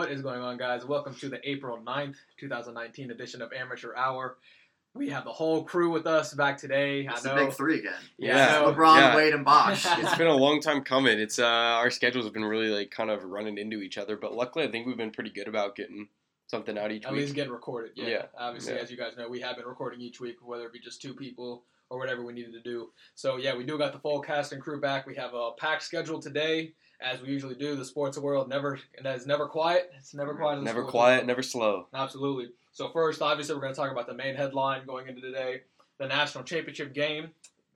What is going on, guys? Welcome to the April 9th, 2019 edition of Amateur Hour. We have the whole crew with us back today. It's I the big three again. Yeah, I know. LeBron, yeah. Wade, and Bosh. it's been a long time coming. It's uh, our schedules have been really like kind of running into each other, but luckily I think we've been pretty good about getting something out each At week. At least getting recorded. Yeah. Yeah. Obviously, Yeah. as you guys know, we have been recording each week, whether it be just two people or whatever we needed to do. So yeah, we do got the full cast and crew back. We have a packed schedule today, as we usually do. The sports world never and that is never quiet. It's never quiet. In the never quiet, world. never slow. Absolutely. So first, obviously, we're going to talk about the main headline going into today: the national championship game.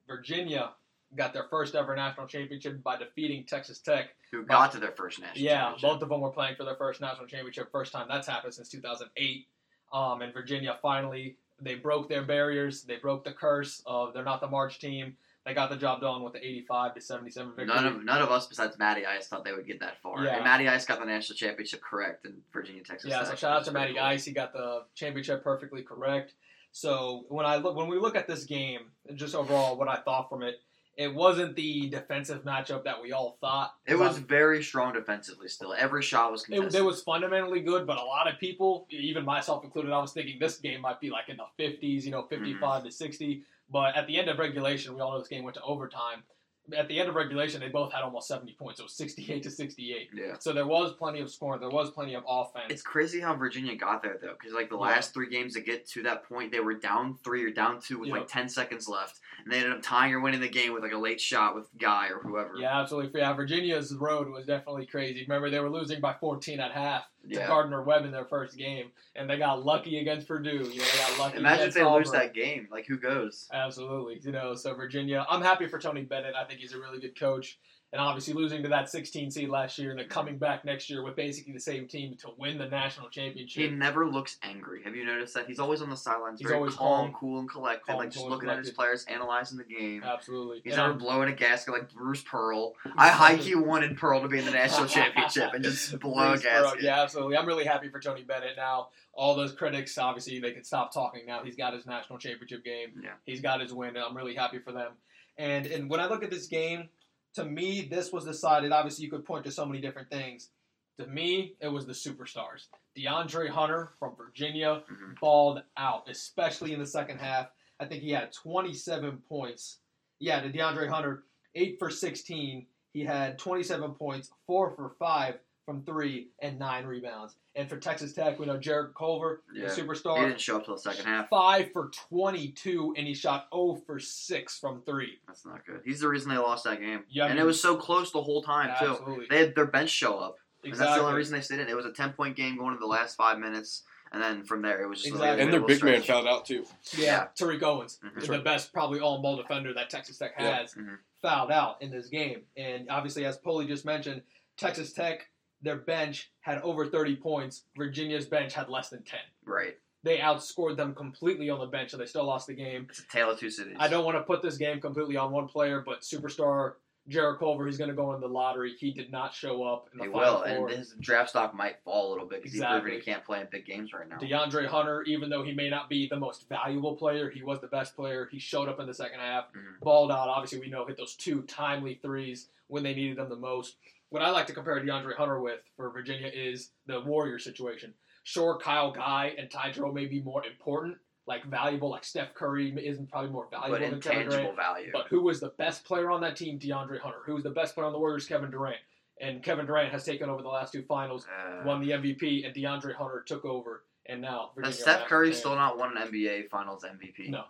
Virginia got their first ever national championship by defeating Texas Tech. who got to their first national Yeah, championship. both of them were playing for their first national championship. First time that's happened since 2008. Um, and Virginia finally they broke their barriers. They broke the curse of they're not the March team. They got the job done with the 85 to 77 victory. None of none of us besides Matty Ice thought they would get that far. Yeah. And Matty Ice got the national championship correct in Virginia, Texas. Yeah, so shout out to Matty cool. Ice. He got the championship perfectly correct. So when I look when we look at this game, just overall what I thought from it, it wasn't the defensive matchup that we all thought. It was um, very strong defensively. Still, every shot was It, contested. it was fundamentally good, but a lot of people, even myself included, I was thinking this game might be like in the 50s, you know, 55 mm-hmm. to 60. But at the end of regulation, we all know this game went to overtime. At the end of regulation, they both had almost 70 points. It was 68 to 68. yeah. So there was plenty of scoring. There was plenty of offense. It's crazy how Virginia got there though, because like the Yeah. last three games to get to that point, they were down three or down two with Yep. like ten seconds left, and they ended up tying or winning the game with like a late shot with Guy or whoever. Yeah, absolutely. Yeah, Virginia's road was definitely crazy. Remember, they were losing by 14 at half to Yeah. Gardner Webb in their first game, and they got lucky against Purdue. You know, they got lucky. Imagine if they lose that game. Like who goes? Absolutely. You know, so Virginia, I'm happy for Tony Bennett. I think he's a really good coach. And obviously losing to that 16 seed last year and then coming back next year with basically the same team to win the national championship. He never looks angry. Have you noticed that? He's always on the sidelines, He's very always calm, calm. cool, and collected. Calm, like just cool, looking at his players, analyzing the game. Absolutely. He's And never I'm- blowing a gasket like Bruce Pearl. I high key wanted Pearl to be in the national championship and just blow a Bruce Pearl, gasket. Yeah, absolutely. I'm really happy for Tony Bennett now. All those critics, obviously, they can stop talking now. He's got his national championship game. Yeah. He's got his win, and I'm really happy for them. And and when I look at this game, to me, this was decided. Obviously, you could point to so many different things. To me, it was the superstars. DeAndre Hunter from Virginia Mhm. balled out, especially in the second half. I think he had 27 points. Yeah, the DeAndre Hunter, 8 for 16. He had 27 points, 4 for 5 from 3, and 9 rebounds. And for Texas Tech, we know Jarrett Culver, Yeah. the superstar. He didn't show up till the second half. 5 for 22, and he shot 0 for 6 from 3. That's not good. He's the reason they lost that game. Yeah, and mean- it was so close the whole time too. Absolutely. They had their bench show up. And that's the only reason they stayed in. It was a ten point game going to the last five minutes, and then from there it was just Exactly. like a And their middle big man fouled out too. Yeah, Tariq Owens, Mhm. the best, probably all ball defender that Texas Tech Yeah. has, Mhm. fouled out in this game. And obviously, as Poli just mentioned, Texas Tech, their bench had over 30 points. Virginia's bench had less than 10. Right. They outscored them completely on the bench, and they still lost the game. It's a tale of two cities. I don't want to put this game completely on one player, but superstar Jarrett Culver, he's going to go in the lottery. He did not show up in the He final will, four. and his draft stock might fall a little bit because Exactly. he can't play in big games right now. DeAndre Hunter, even though he may not be the most valuable player, he was the best player. He showed up in the second half, Mhm. balled out. Obviously, we know hit those two timely threes when they needed them the most. What I like to compare DeAndre Hunter with for Virginia is the Warrior situation. Sure, Kyle Guy and Ty Jerome may be more important, like valuable, like Steph Curry isn't probably more valuable but than Kevin Durant. value. But who was the best player on that team? DeAndre Hunter. Who was the best player on the Warriors? Kevin Durant. And Kevin Durant has taken over the last two finals, Uh, won the MVP, and DeAndre Hunter took over. And now Virginia has Steph Curry still not won an NBA Finals MVP? No.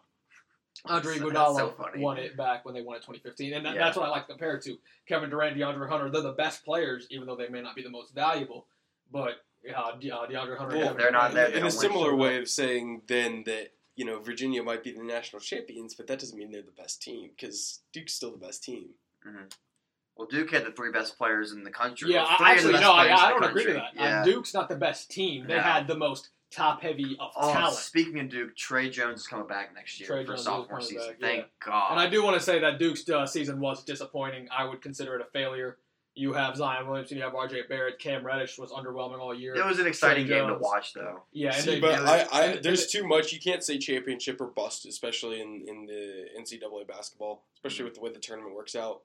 Andre That's- Iguodala so won it back when they won it 2015, and that, Yeah. that's what I like to compare it to. Kevin Durant, DeAndre Hunter, they're the best players, even though they may not be the most valuable. But uh, De- uh, DeAndre Hunter, Well, they're not Durant- there. They in a similar way of saying then that you know Virginia might be the national champions, but that doesn't mean they're the best team because Duke's still the best team. Well, Duke had the three best players in the country. Yeah, Well, I, three of the actually, no, I, I don't agree with country. that. Uh, Yeah. Duke's not the best team. They No. had the most top heavy of Oh, talent. speaking of Duke, Tre Jones is coming back next year Tre for Jones sophomore season. back, Thank God. And I do want to say that Duke's uh, season was disappointing. I would consider it a failure. You have Zion Williamson, you have RJ Barrett, Cam Reddish was underwhelming all year. it was an exciting game to watch, though. yeah, See, they, but I. I, there's too much. You can't say championship or bust, especially in, in the NCAA basketball, especially with the way the tournament works out.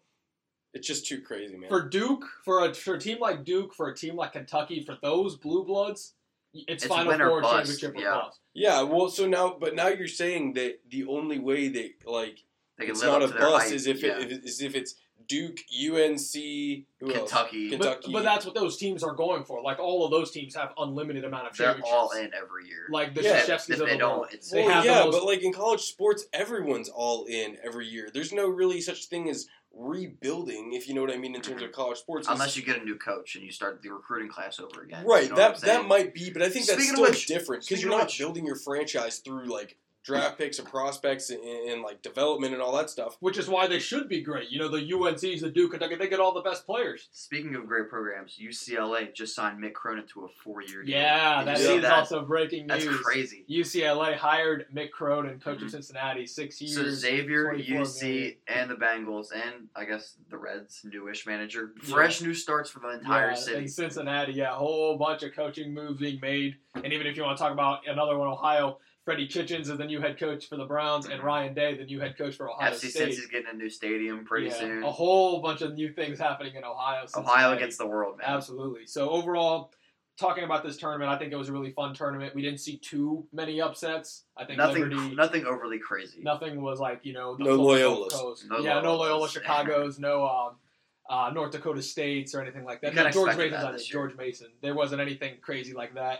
It's just too crazy, man. For Duke, for a, for a team like Duke, for a team like Kentucky, for those blue bloods, it's, It's Final Four bust, championship or yeah. bust. yeah, well, so now, but now you're saying that the only way that like They can it's live not a up to bust hype. is if yeah. it is if it's Duke, UNC, who else? Kentucky. But, Kentucky. but that's what those teams are going for. Like all of those teams have unlimited amount of They're all in every year. Like the Yeah, Krzyzewskis of the don't, world. it's- They Well, have the yeah, most- but like in college sports, everyone's all in every year. There's no really such thing as rebuilding, if you know what I mean, in terms of college sports. Unless you get a new coach and you start the recruiting class over again. right, You know that that might be, but I think that's Speaking of still which- different because you're not which- building your franchise through like draft picks and prospects and, and like development and all that stuff. which is why they should be great. You know, the UNCs, the Duke, Kentucky, they get all the best players. Speaking of great programs, UCLA just signed Mick Cronin to a four-year deal. Yeah, Did that you is see that? also breaking news. That's crazy. UCLA hired Mick Cronin, coach of Mhm. Cincinnati, six years. So Xavier, 24 UC, million. and the Bengals, and I guess the Reds, newish manager, Yeah. fresh new starts for the entire yeah, city. in Cincinnati, yeah, a whole bunch of coaching moves being made. And even if you want to talk about another one, Ohio, Freddie Kitchens is the new head coach for the Browns, and. Ryan Day, the new head coach for Ohio FC State. Cincy's getting a new stadium pretty Yeah, soon. A whole bunch of new things happening in Ohio. Ohio Cincinnati. against the world, man. Absolutely. So overall, talking about this tournament, I think it was a really fun tournament. We didn't see too many upsets. I think Nothing, Liberty, nothing overly crazy. nothing was like you know the No full Loyolas. No yeah, no Loyola Chicago's, no um, uh, North Dakota States or anything like that. You No, George expected Mason's that I this think year. George Mason. There wasn't anything crazy like that.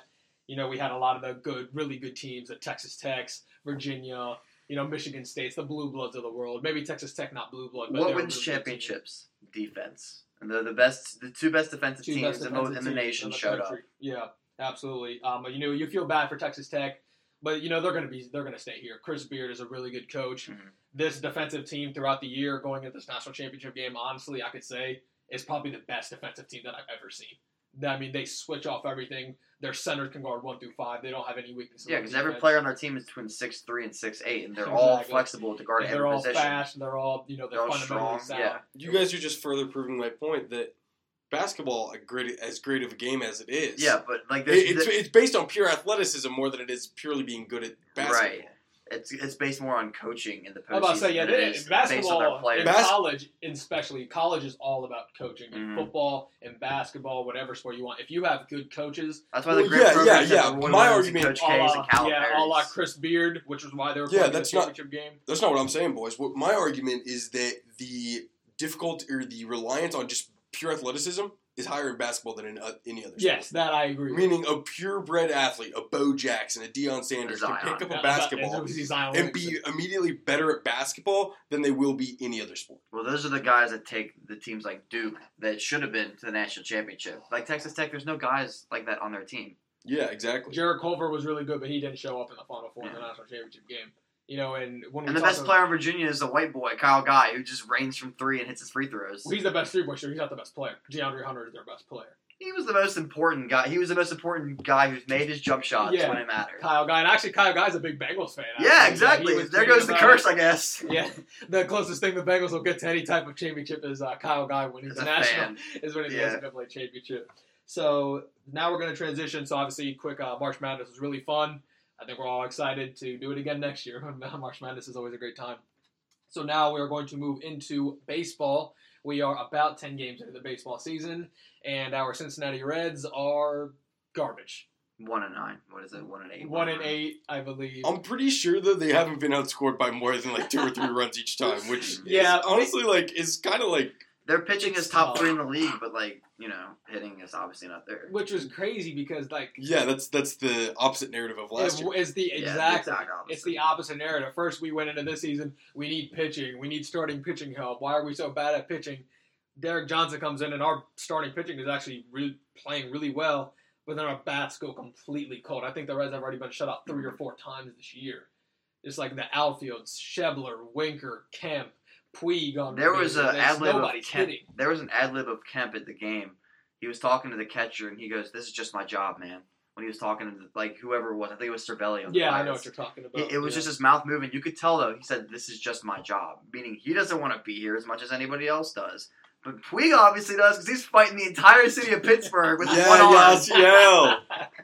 You know, we had a lot of the good, really good teams at Texas Tech, Virginia. You know, Michigan State's the blue bloods of the world. Maybe Texas Tech, not blue blood. But what wins really championships? Defense. And they're the best, the two best defensive Two teams best in, the, in the nation showed up. Yeah, absolutely. Um, you know, you feel bad for Texas Tech, but you know they're going to be they're going to stay here. Chris Beard is a really good coach. Mhm. This defensive team throughout the year, going into this national championship game, honestly, I could say is probably the best defensive team that I've ever seen. I mean, they switch off everything. Their centers can guard one through five. They don't have any weaknesses. Yeah, because every player on their team is between six three and six eight, and they're all flexible to guard And every they're all position. fast. They're all you know they're, They're all fundamentally strong, sound. yeah. You guys are just further proving my point that basketball, a great as great of a game as it is, Yeah, but like it- there's, it's, it's based on pure athleticism more than it is purely being good at basketball. right. It's it's based more on coaching in the postseason. I'm about to say, yeah, than it they- based on their basketball, in Bas- college, especially college is all about coaching. In Mhm. football and basketball, whatever sport you want. If you have good coaches, That's why Well, the great yeah, programs yeah, have yeah. the My argument- Coach K's la, and Calipari's. yeah, a la Chris Beard, which was why they were Yeah, playing that's the not- championship game. That's not what I'm saying, boys. What my argument is that the difficult or the reliance on just pure athleticism is higher in basketball than in uh, any other sport. Yes, that I agree. with. Meaning a purebred athlete, a Bo Jackson, a Deion Sanders, can pick up Yeah, a basketball and and be immediately better at basketball than they will be any other sport. Well, those are the guys that take the teams like Duke that should have been to the national championship. Like Texas Tech, there's no guys like that on their team. Yeah, exactly. Jarrett Culver was really good, but he didn't show up in the Final Four in the national championship game. You know, and when we And the best player in Virginia is a white boy, Kyle Guy, who just rains from three and hits his free throws. well, he's the best three point shooter. He's not the best player. DeAndre Hunter is their best player. He was the most important guy. He was the most important guy who's made his jump shots Yeah. when it mattered. Kyle Guy, and actually Kyle Guy's a big Bengals fan. Yeah, exactly. he was there goes the curse, it. I guess. Yeah, the closest thing the Bengals will get to any type of championship is uh, Kyle Guy when he's a national fan. is when he's Yeah. to play championship. So now we're going to transition. So obviously, quick uh, March Madness was really fun. I think we're all excited to do it again next year. March Madness is always a great time. So now we are going to move into baseball. We are about ten games into the baseball season, and our Cincinnati Reds are garbage. One and nine. What is it? One and eight. One and nine. eight, I believe. I'm pretty sure that they haven't been outscored by more than like two or three runs each time, which Yeah. is honestly like is kind of like Their pitching It's is top three in the league, but like you know, hitting is obviously not there. which was crazy because like yeah, that's that's the opposite narrative of last it year. is the Yeah, the exact exact opposite. It's the opposite narrative. First, we went into this season. We need pitching. We need starting pitching help. Why are we so bad at pitching? Derek Johnson comes in, and our starting pitching is actually re- playing really well. But then our bats go completely cold. I think the Reds have already been shut out three or four times this year. Just like the outfields, Schebler, Winker, Kemp, Puig on There was relief. an ad lib of Kemp. hitting. There was an ad lib of Kemp at the game. He was talking to the catcher, and he goes, "This is just my job, man." When he was talking to the, like whoever it was, I think it was Cervelli. on the Yeah, I know what you're talking about. It, it was yeah. just his mouth moving. You could tell though. He said, "This is just my job," meaning he doesn't want to be here as much as anybody else does. But Puig obviously does because he's fighting the entire city of Pittsburgh with Yeah, one arm. Yasiel.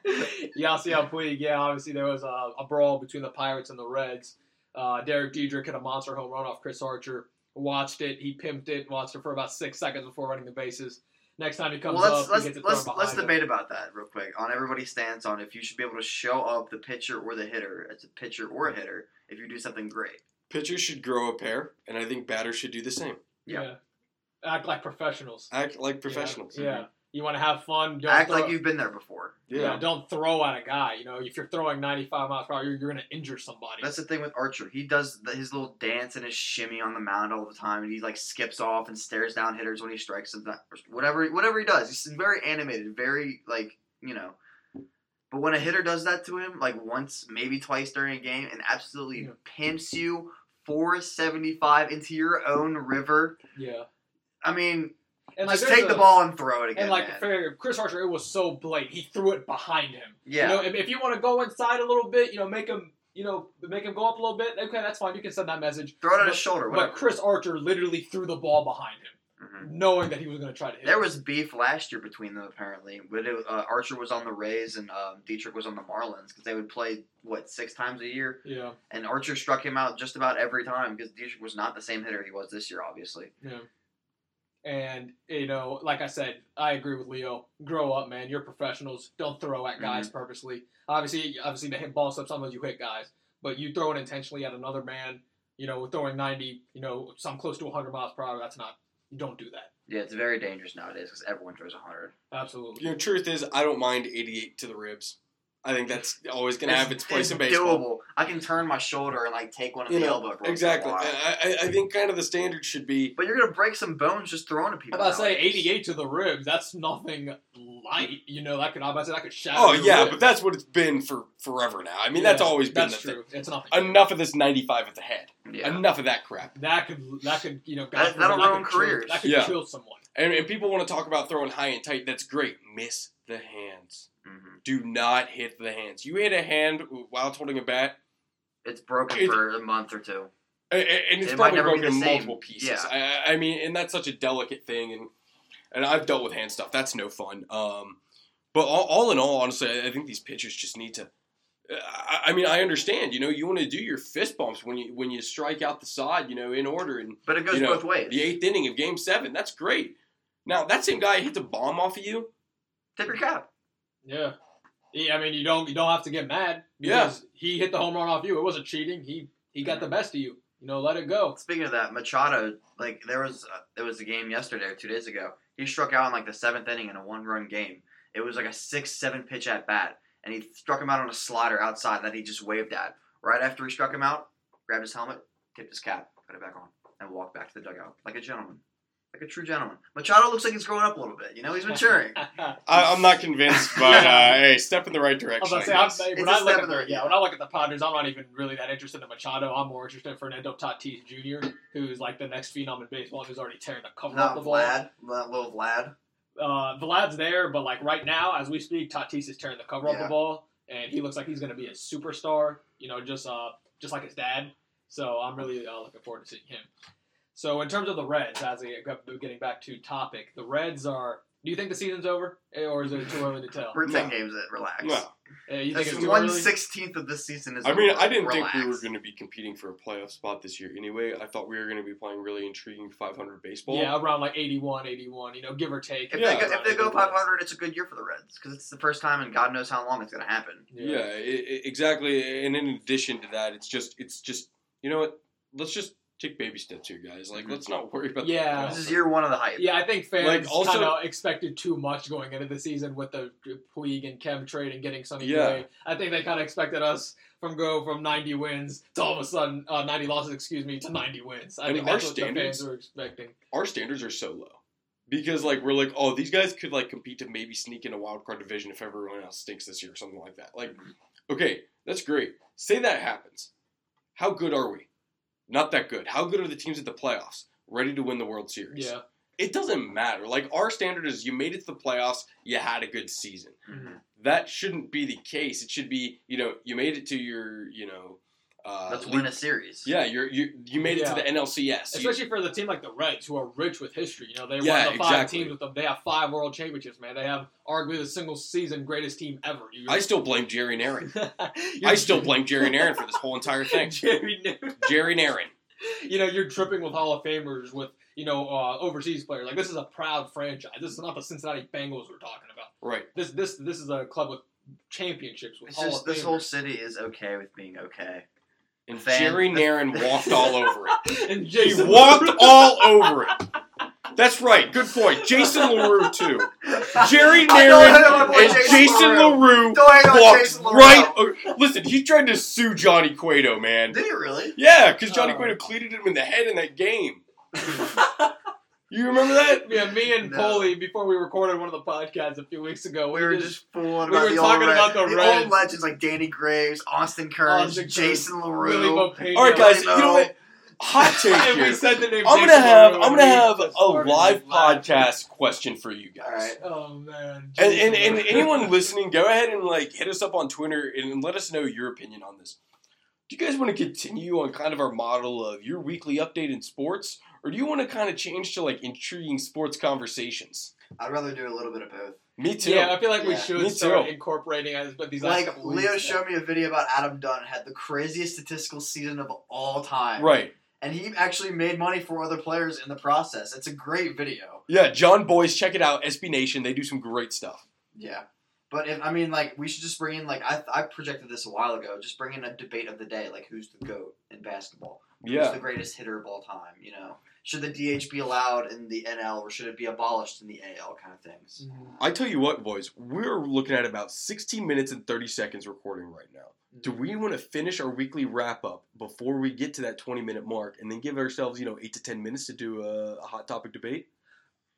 Yasiel Puig, yeah, obviously there was a, a brawl between the Pirates and the Reds. Uh, Derek Dietrich hit a monster home run off Chris Archer. Watched it, he pimped it, watched it for about six seconds before running the bases. Next time he comes Well, let's up, let's he gets let's, thrown let's behind him. debate about that real quick on everybody's stance on if you should be able to show up the pitcher or the hitter as a pitcher or a hitter if you do something great. Pitchers should grow a pair, and I think batters should do the same. Yeah. Act like professionals. Act like professionals. Yeah. You want to have fun. Don't Act throw, like you've been there before. yeah. Don't throw at a guy. You know, if you're throwing 95 miles per hour, you're, you're going to injure somebody. That's the thing with Archer. He does the, his little dance and his shimmy on the mound all the time, and he like skips off and stares down hitters when he strikes them. Or whatever, whatever he does, he's very animated, very like you know. But when a hitter does that to him, like once, maybe twice during a game, and absolutely Yeah. pimps you 475 into your own river, yeah. I mean, And like, just take the ball and throw it again. And like man. for Chris Archer, it was so blatant. He threw it behind him. yeah, You know, if, if you want to go inside a little bit, you know, make him, you know, make him go up a little bit. Okay, that's fine. You can send that message. throw it on his shoulder. Whatever. But Chris Archer literally threw the ball behind him, Mhm. knowing that he was going to try to hit. It. There it. was beef last year between them apparently. But it, uh, Archer was on the Rays and um, Dietrich was on the Marlins because they would play what six times a year, yeah, and Archer struck him out just about every time because Dietrich was not the same hitter he was this year, obviously. yeah. And you know, like I said, I agree with Leo. Grow up, man. You're professionals. Don't throw at guys Mm-hmm. purposely. Obviously, obviously, the hit ball stuff. Sometimes you hit guys, but you throw it intentionally at another man. You know, throwing 90, you know, some close to 100 miles per hour. That's not. You don't do that. Yeah, it's very dangerous nowadays because everyone throws hundred. Absolutely. You know, truth is, I don't mind 88 to the ribs. I think that's always going to have its place in baseball. doable. I can turn my shoulder and like take one of You the know, elbow. for exactly. I, I, I think kind of the standard should be But you're gonna break some bones just throwing at people. I'm about to say 88 to the ribs. That's nothing light. You know, that could. I'm about to say that could shatter. Oh yeah, ribs. but that's what it's been for forever now. I mean, that's always been that's the true. It's nothing. Enough of this 95 at the head. Yeah. Enough of that crap. That could. That could. You know. that, that'll ruin could kill- careers. That could Yeah. kill someone. And, and people want to talk about throwing high and tight. That's great. Miss the hands. Mhm. Do not hit the hands. You hit a hand while it's holding a bat, It's broken for a month or two. a- a- and it's It probably broken in multiple pieces. Yeah. I, I- mean, and that's such a delicate thing, and and I've dealt with hand stuff. That's no fun. Um, but all, all in all, honestly, I, I think these pitchers just need to. I, I mean, I understand. You know, you want to do your fist bumps when you when you strike out the side. You know, in order and But it goes You know, both ways. the eighth inning of Game Seven. That's great. Now that same guy hits a bomb off of you. Tip your cap. Yeah. Yeah, I mean, you don't. You don't have to get mad Yeah. because he hit the home run off you. It wasn't cheating. He he got the best of you. You know, let it go. Speaking of that, Machado, like there was uh, there was a game yesterday or two days ago. He struck out in like the seventh inning in a one run game. It was like a six seven pitch at bat, and he struck him out on a slider outside that he just waved at. Right after he struck him out, grabbed his helmet, tipped his cap, put it back on, and walked back to the dugout like a gentleman, like a true gentleman. Machado looks like he's growing up a little bit. You know, he's maturing. I, I'm not convinced, but uh, hey, step in the right I was direction. gonna I say, I'm, when It's I a look step at in the the right- yeah, when I look at the Padres, I'm not even really that interested in Machado. I'm more interested in Fernando Tatis Jr., who's like the next phenom in baseball, who's already tearing the cover off Not the ball. Vlad, not little Vlad. Uh, Vlad's there, but like right now, as we speak, Tatis is tearing the cover off Yeah. the ball, and he looks like he's gonna be a superstar. You know, just uh, just like his dad. So I'm really uh, looking forward to seeing him. So in terms of the Reds, as I get getting back to topic, the Reds are. Do you think the season's over, Eh, or is it too early to tell? We're ten No. games in. Relax. No. Uh, you think That's it's too one early? sixteenth of this season is. I mean, over. I didn't Relax. think we were going to be competing for a playoff spot this year anyway. I thought we were going to be playing really intriguing 500 baseball. Yeah, around like 81, 81, you know, give or take. If Yeah. they go, if they go 500, it's a good year for the Reds because it's the first time, and God knows how long it's going to happen. Yeah, i i exactly. And in addition to that, it's just, it's just, you know what? Let's just take baby steps here, guys. Like, Mhm. let's not worry about. Yeah. The This is year one of the hype. Yeah, I think fans Like, also- kind of expected too much going into the season with the Puig and Kemp trade and getting Sonny Yeah. Gray. I think they kind of expected us from go from 90 wins to all of a sudden uh, 90 losses, excuse me, to 90 wins. I And think our that's what the standards- fans were expecting. Our standards are so low because, like, we're like, oh, these guys could like compete to maybe sneak in a wild card division if everyone else stinks this year or something like that. Like, okay, that's great. Say that happens. How good are we? Not that good. How good are the teams at the playoffs? Ready to win the World Series? Yeah. it doesn't matter. Like our standard is you made it to the playoffs, you had a good season. Mhm. That shouldn't be the case. It should be, you know, you made it to your, you know, uh, Let's win a series. Yeah, you're you you made it Yeah. to the NLCS. You- Especially for the team like the Reds, who are rich with history. You know, they Yeah, won the five exactly. teams with them. They have five world championships, man. They have arguably the single season greatest team ever. You- I still blame Jerry Narron. You're- I still blame Jerry Narron for this whole entire thing. Jerry Newton. Jerry Narron. you know, you're tripping with Hall of Famers with you know uh, overseas players. Like this is a proud franchise. This is not the Cincinnati Bengals we're talking about. Right. This this this is a club with championships with It's Hall just of this Famers. whole city is okay with being okay. And Fan- Jerry Narron walked all over it. and He Jason walked all over it. That's right. Good point. Jason LaRue too. Jerry I know, I know, my Narron boy and Jason Jason LaRue. Walked Jason LaRue. right. o- Listen, he tried to sue Johnny Cueto, man. Did he really? Yeah, because Johnny Oh. Cueto cleated him in the head in that game. You remember that? Yeah, me and No. Polly before we recorded one of the podcasts a few weeks ago. We were just fooling we about were the talking old about the the old legends like Danny Graves, Austin Kearns, Jason LaRue. Bopaino. All right, guys. You know what? Hot take and we here. said the name. I'm gonna have LaRue, I'm gonna have a live laughing. podcast question for you guys. All right. Oh man. And, and, and anyone listening, go ahead and like hit us up on Twitter and let us know your opinion on this. Do you guys want to continue on kind of our model of your weekly update in sports, or do you want to kind of change to like intriguing sports conversations? I'd rather do a little bit of both. Me too. Yeah, I feel like we should Me start too. incorporating as but these last Like couple Leo weeks. showed me a video about Adam Dunn had the craziest statistical season of all time. Right. And he actually made money for other players in the process. It's a great video. Yeah, Jon Bois, check it out. SB Nation, they do some great stuff. Yeah. But if I mean like we should just bring in like I I projected this a while ago, just bring in a debate of the day, like who's the GOAT in basketball. Who's Yeah. the greatest hitter of all time, you know? Should the DH be allowed in the NL or should it be abolished in the AL kind of things? Mhm. I tell you what, boys, we're looking at about 16 minutes and 30 seconds recording right now. Do we want to finish our weekly wrap up before we get to that 20 minute mark and then give ourselves, you know, 8 to 10 minutes to do a, a hot topic debate?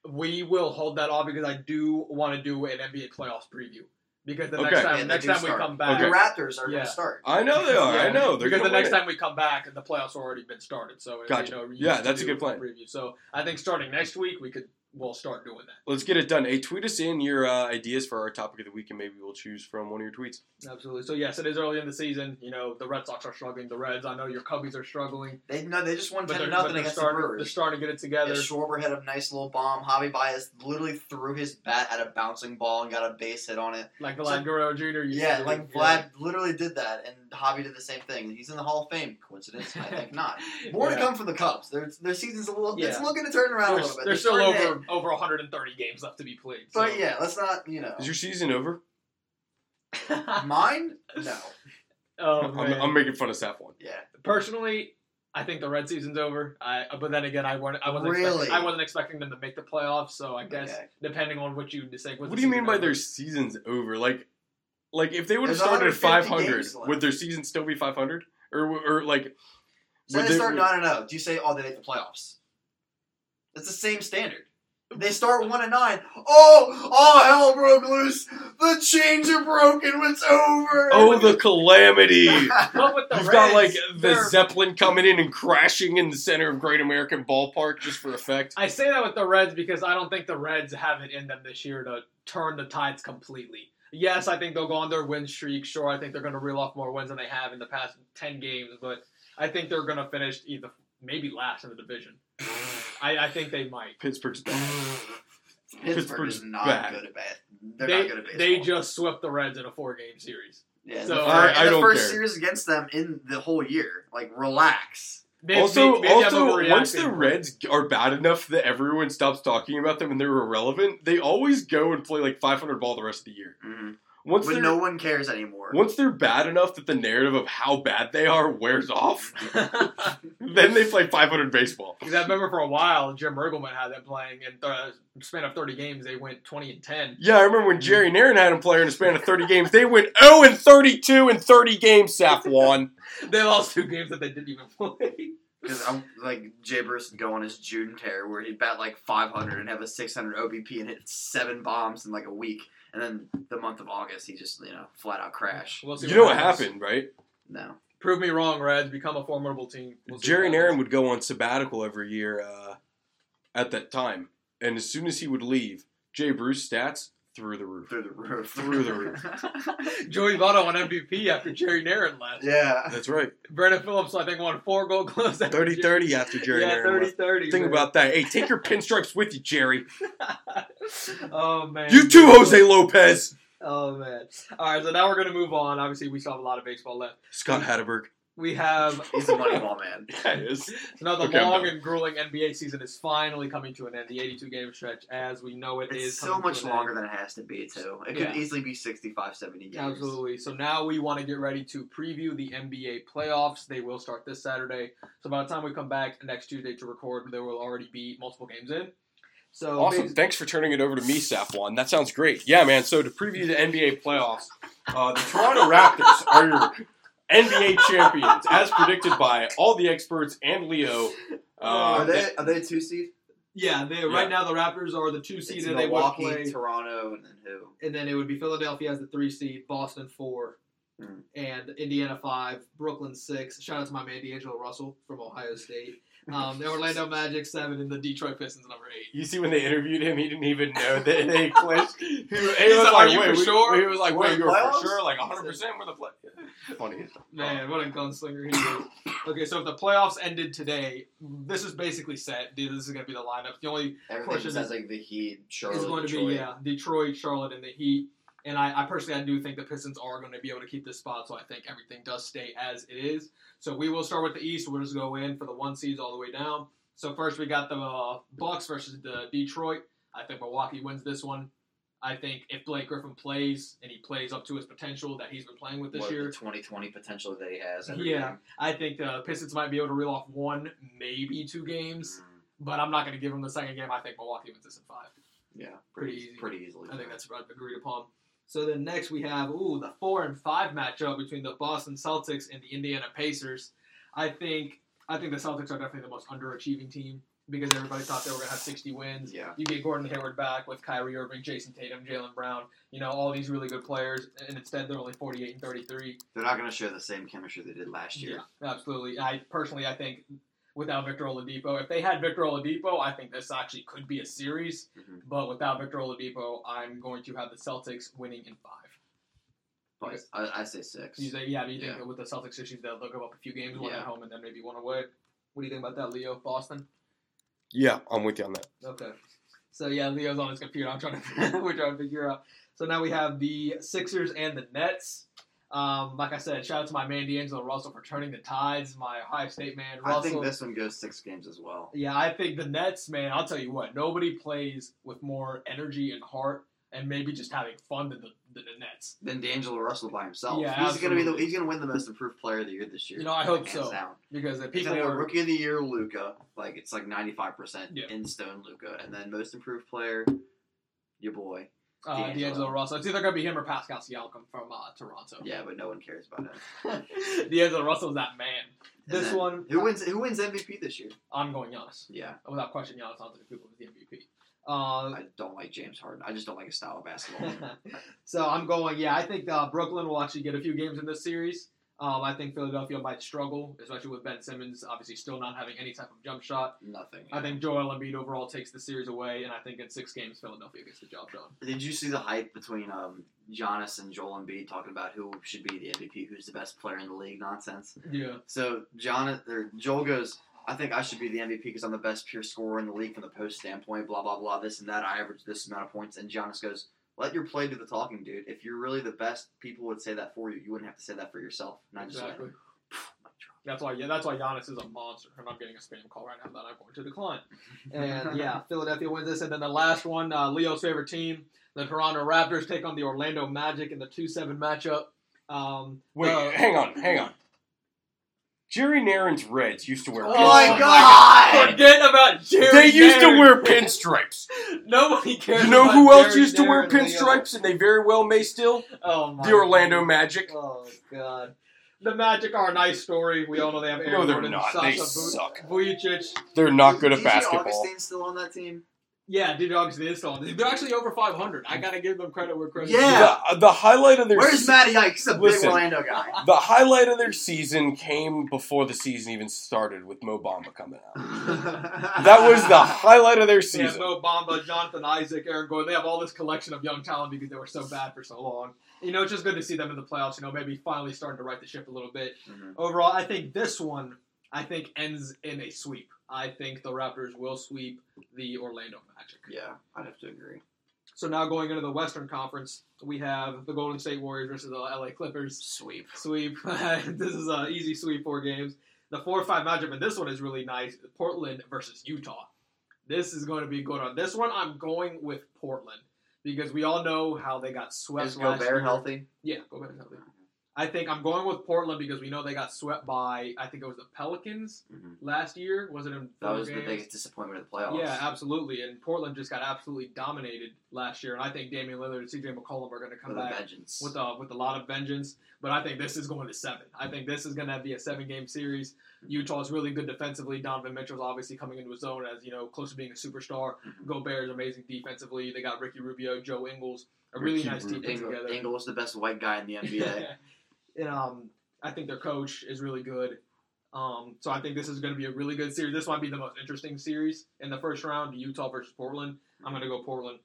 We will hold that off because I do want to do an NBA playoffs preview. Because the Okay. next time, Yeah, next do time we come back, The Raptors are Yeah. gonna start. I know they are. I know. They're because the gonna next win it. time we come back, the playoffs have already been started. So Gotcha. You know, Yeah, that's a do good plan. Preview. So I think starting next week, we could we'll start doing that. Let's get it done. Hey, tweet us in your uh, ideas for our topic of the week, and maybe we'll choose from one of your tweets. Absolutely. So yes, it is early in the season. You know, the Red Sox are struggling. The Reds, I know your Cubbies are struggling, They no, they just won ten they're, to but nothing they're against starting. the They're starting to get it together. Yeah, Schwarber had a nice little bomb. Javi Baez literally threw his bat at a bouncing ball and got a base hit on it. Like So- Vlad Guerrero Jr. used Yeah, like Vlad literally did that, and Javi did the same thing. He's in the Hall of Fame. Coincidence? I think not. More to come for the Cubs. Their their season's a little. It's looking to turn around a little bit. there's They're still over to- over 130 games left to be played. So. But yeah, let's not. You know, Is your season over? mine. No. oh, I'm, man. I'm making fun of Safwan. Yeah. Personally, I think the Red season's over. I but then again, I weren't. I wasn't. Really? Expecting, I wasn't expecting them to make the playoffs. So I guess Okay. depending on what you say. What do you mean by their season's over? Like, like if they would have started at 500, would their season still be 500? Or, or like, So would they they- start nine and zero. Do you say, oh, they make the playoffs? It's the same standard. They start one and nine. Oh, all hell broke loose. The chains are broken. It's over. oh, the calamity! But with the You've Reds, got like the they're- Zeppelin coming in and crashing in the center of Great American Ballpark just for effect. I say that with the Reds because I don't think the Reds have it in them this year to turn the tides completely. Yes, I think they'll go on their win streak. Sure, I think they're going to reel off more wins than they have in the past ten games, but I think they're going to finish either maybe last in the division. I, I think they might. Pittsburgh's bad. Pittsburgh Pittsburgh's is not bad. good at bad. They're They, not good at baseball. they just swept the Reds in a four-game series. yeah, so- the, fir- I- and I the don't first care. series against them in the whole year. Like, relax. Maybe- also, maybe also, once the Reds are bad enough that everyone stops talking about them and they're irrelevant, they always go and play like 500 ball the rest of the year. Mm-hmm. Once When no one cares anymore. once they're bad enough that the narrative of how bad they are wears off, then they play 500 baseball. Because I remember for a while, Jim Riggleman had them playing in the span of 30 games. They went 20 and 10. Yeah, I remember when Jerry Narron had them play in a span of 30 games. They went 0 and 32 in 30 games, Safwan. They lost two games that they didn't even play. Because I'm like Jay Bruce would go on his June tear where he'd bat like 500 and have a 600 OBP and hit seven bombs in like a week, and then the month of August he just you know flat out crash. We'll see You know what happens. happened, right? No, Prove me wrong, Reds. Become a formidable team. We'll Jerry what Narron happens. would go on sabbatical every year uh, at that time. And as soon as he would leave, Jay Bruce stats through the roof. through the roof, Through the roof. Joey Votto won MVP after Jerry Narron left. yeah, That's right. Brandon Phillips, I think, won four gold gloves. after 30 Jerry- 30 after Jerry yeah, Narron 30 left. 30. Think man. about that. Hey, take your pinstripes with you, Jerry. oh, man. You too, Jose Lopez. Oh, man. All right, so now we're going to move on. Obviously, we still have a lot of baseball left. Scott Hatteberg. We have He's a moneyball man. Yeah, it is. So now the Okay, I'm long done. and grueling NBA season is finally coming to an end. The 82 game stretch, as we know it, is It's so coming to much an longer end. than it has to be, too. It Yeah. could easily be 65, 70 games. Absolutely. So now we want to get ready to preview the NBA playoffs. They will start this Saturday. So by the time we come back next Tuesday to record, there will already be multiple games in. So Awesome. basi- Thanks for turning it over to me, Safwan. That sounds great. Yeah, man. So to preview the NBA playoffs, uh, the Toronto Raptors are your NBA champions, as predicted by all the experts and Leo. Uh, are they are they two seed? yeah, they, Yeah. right now the Raptors are the two seed, It's and they would Milwaukee, play. Toronto, and then who? and then it would be Philadelphia as the three seed, Boston four, Hmm. and Indiana five, Brooklyn six. Shout out to my man D'Angelo Russell from Ohio State. Um, the Orlando Magic seven, and the Detroit Pistons number eight. you see, when they interviewed him, he didn't even know that they clinched. He, he was like, like, "Are you wait, for sure?" He was like, We're wait, you're for sure? Like 100% we're the play. Funny. Man, what a gunslinger he is. Okay, so if the playoffs ended today, this is basically set. This is going to be the lineup. The only Everything Question is- like the Heat, Charlotte, is going to Detroit. be yeah, Detroit, Charlotte, and the Heat. And I, I personally I do think the Pistons are going to be able to keep this spot, so I think everything does stay as it is. So we will start with the East. We'll just go in for the one seeds all the way down. So first we got the uh, Bucks versus the Detroit. I think Milwaukee wins this one. I think if Blake Griffin plays and he plays up to his potential that he's been playing with this What, year, the 2020 potential that he has. Yeah. game. I think the Pistons might be able to reel off one, maybe two games. Mm, But I'm not going to give them the second game. I think Milwaukee wins this in five. Yeah, Pretty pretty, easy. pretty easily. I think that's agreed upon. So then next we have ooh the four and five matchup between the Boston Celtics and the Indiana Pacers. I think I think the Celtics are definitely the most underachieving team because everybody thought they were gonna have 60 wins. Yeah. You get Gordon Hayward back with Kyrie Irving, Jayson Tatum, Jaylen Brown, you know all these really good players, and instead they're only 48 and 33. They're not going to share the same chemistry they did last year. Yeah, absolutely. I personally I think without Victor Oladipo, if they had Victor Oladipo, I think this actually could be a series. Mhm. But without Victor Oladipo, I'm going to have the Celtics winning in five. But I, I say six. You say, yeah, but you think Yeah. that with the Celtics issues, they'll, they'll give up a few games, one Yeah. at home, and then maybe one away. What do you think about that, Leo? Boston? Yeah, I'm with you on that. Okay. So yeah, Leo's on his computer. I'm trying to we're trying to figure out. So now we have the Sixers and the Nets. Um, like I said, shout out to my man D'Angelo Russell for turning the tides. My Ohio State man I think this one goes six games as well. Yeah, I think the Nets, man. I'll tell you what. Nobody plays with more energy and heart, and maybe just having fun than the, than the Nets. Than D'Angelo Russell by himself. Yeah, he's gonna be the he's gonna win the most improved player of the year this year. You know, I hope so. Down. Because the people are rookie of the year, Luka. Like it's like ninety five percent in stone, Luka, and then most improved player, your boy. Uh, D'Angelo. D'Angelo Russell. It's either gonna be him or Pascal Siakam from uh, Toronto. Yeah, but no one cares about him. D'Angelo Russell's that man. And This one, Who wins? Who wins MVP this year? I'm going Giannis. Yeah, Without question, Giannis Antetokounmpo is the people was the MVP. Uh, I don't like James Harden. I just don't like his style of basketball. so I'm going. Yeah, I think uh, Brooklyn will actually get a few games in this series. Um, I think Philadelphia might struggle, especially with Ben Simmons obviously still not having any type of jump shot. Nothing. I think Joel Embiid overall takes the series away, and I think in six games Philadelphia gets the job done. Did you see the hype between um, Giannis and Joel Embiid talking about who should be the MVP, who's the best player in the league? Nonsense. Yeah, So John or Joel goes, I think I should be the MVP because I'm the best pure scorer in the league from the post standpoint. Blah blah blah. This and that. I average this amount of points. And Giannis goes, Let your play do the talking, dude. If you're really the best, people would say that for you. You wouldn't have to say that for yourself. And I just went, exactly. That's why. Yeah, that's why Giannis is a monster, and I'm getting a spam call right now that I'm going to decline. And yeah, Philadelphia wins this, and then the last one, uh, Leo's favorite team, the Toronto Raptors take on the Orlando Magic in the two-seven matchup. Um, Wait, uh, hang on, hang on. Jerry Narron's Reds used to wear Oh my. Oh god! Forget about Jerry. They used to wear pinstripes. Nobody cares. You know about who else Jerry used to wear pinstripes, and they very well may still? Oh my The Orlando God. Magic. Oh god. The Magic are a nice story. We all know they have Aaron No, they're Gordon, not. Sasha They Vu- suck. Vujacic. They're not good at DJ basketball. Augustin's still on that team. Yeah, DJ Augustin is still on. They're actually over 500. I gotta give them credit where credit. Yeah. The, the highlight of their Where's se- Matty Ike? He's a big Orlando guy. the highlight of their season came before the season even started with Mo Bamba coming out. That was the highlight of their They have season. Mo Bamba, Jonathan Isaac, Aaron Gordon. They have all this collection of young talent because they were so bad for so long. You know, it's just good to see them in the playoffs. You know, maybe finally starting to right the ship a little bit. Mhm. Overall, I think this one, I think ends in a sweep. I think the Raptors will sweep the Orlando Magic. Yeah, I'd have to agree. So now going into the Western Conference, we have the Golden State Warriors versus the LA Clippers. Sweep. Sweep. this is an easy sweep, four games. The four or five matchup, and this one is really nice. Portland versus Utah. This is going to be good on this one. I'm going with Portland because we all know how they got swept. Is last Gobert year. healthy? Yeah, Gobert is healthy. I think I'm going with Portland because we know they got swept by I think it was the Pelicans Mhm. last year. Was it in That was the biggest disappointment of the playoffs. Yeah, absolutely. And Portland just got absolutely dominated last year. And I think Damian Lillard and CJ McCollum are going to come With back vengeance. with a with a lot of vengeance. But I think this is going to seven. I think this is going to be a seven game series. Utah is really good defensively. Donovan Mitchell's obviously coming into his own as you know close to being a superstar. Mhm. Gobert is amazing defensively. They got Ricky Rubio, Joe Ingles, a really Ricky nice team put together. Ingles the best white guy in the NBA. and um, I think their coach is really good. Um, so I think this is going to be a really good series. This might be the most interesting series in the first round, Utah versus Portland. I'm going to go Portland.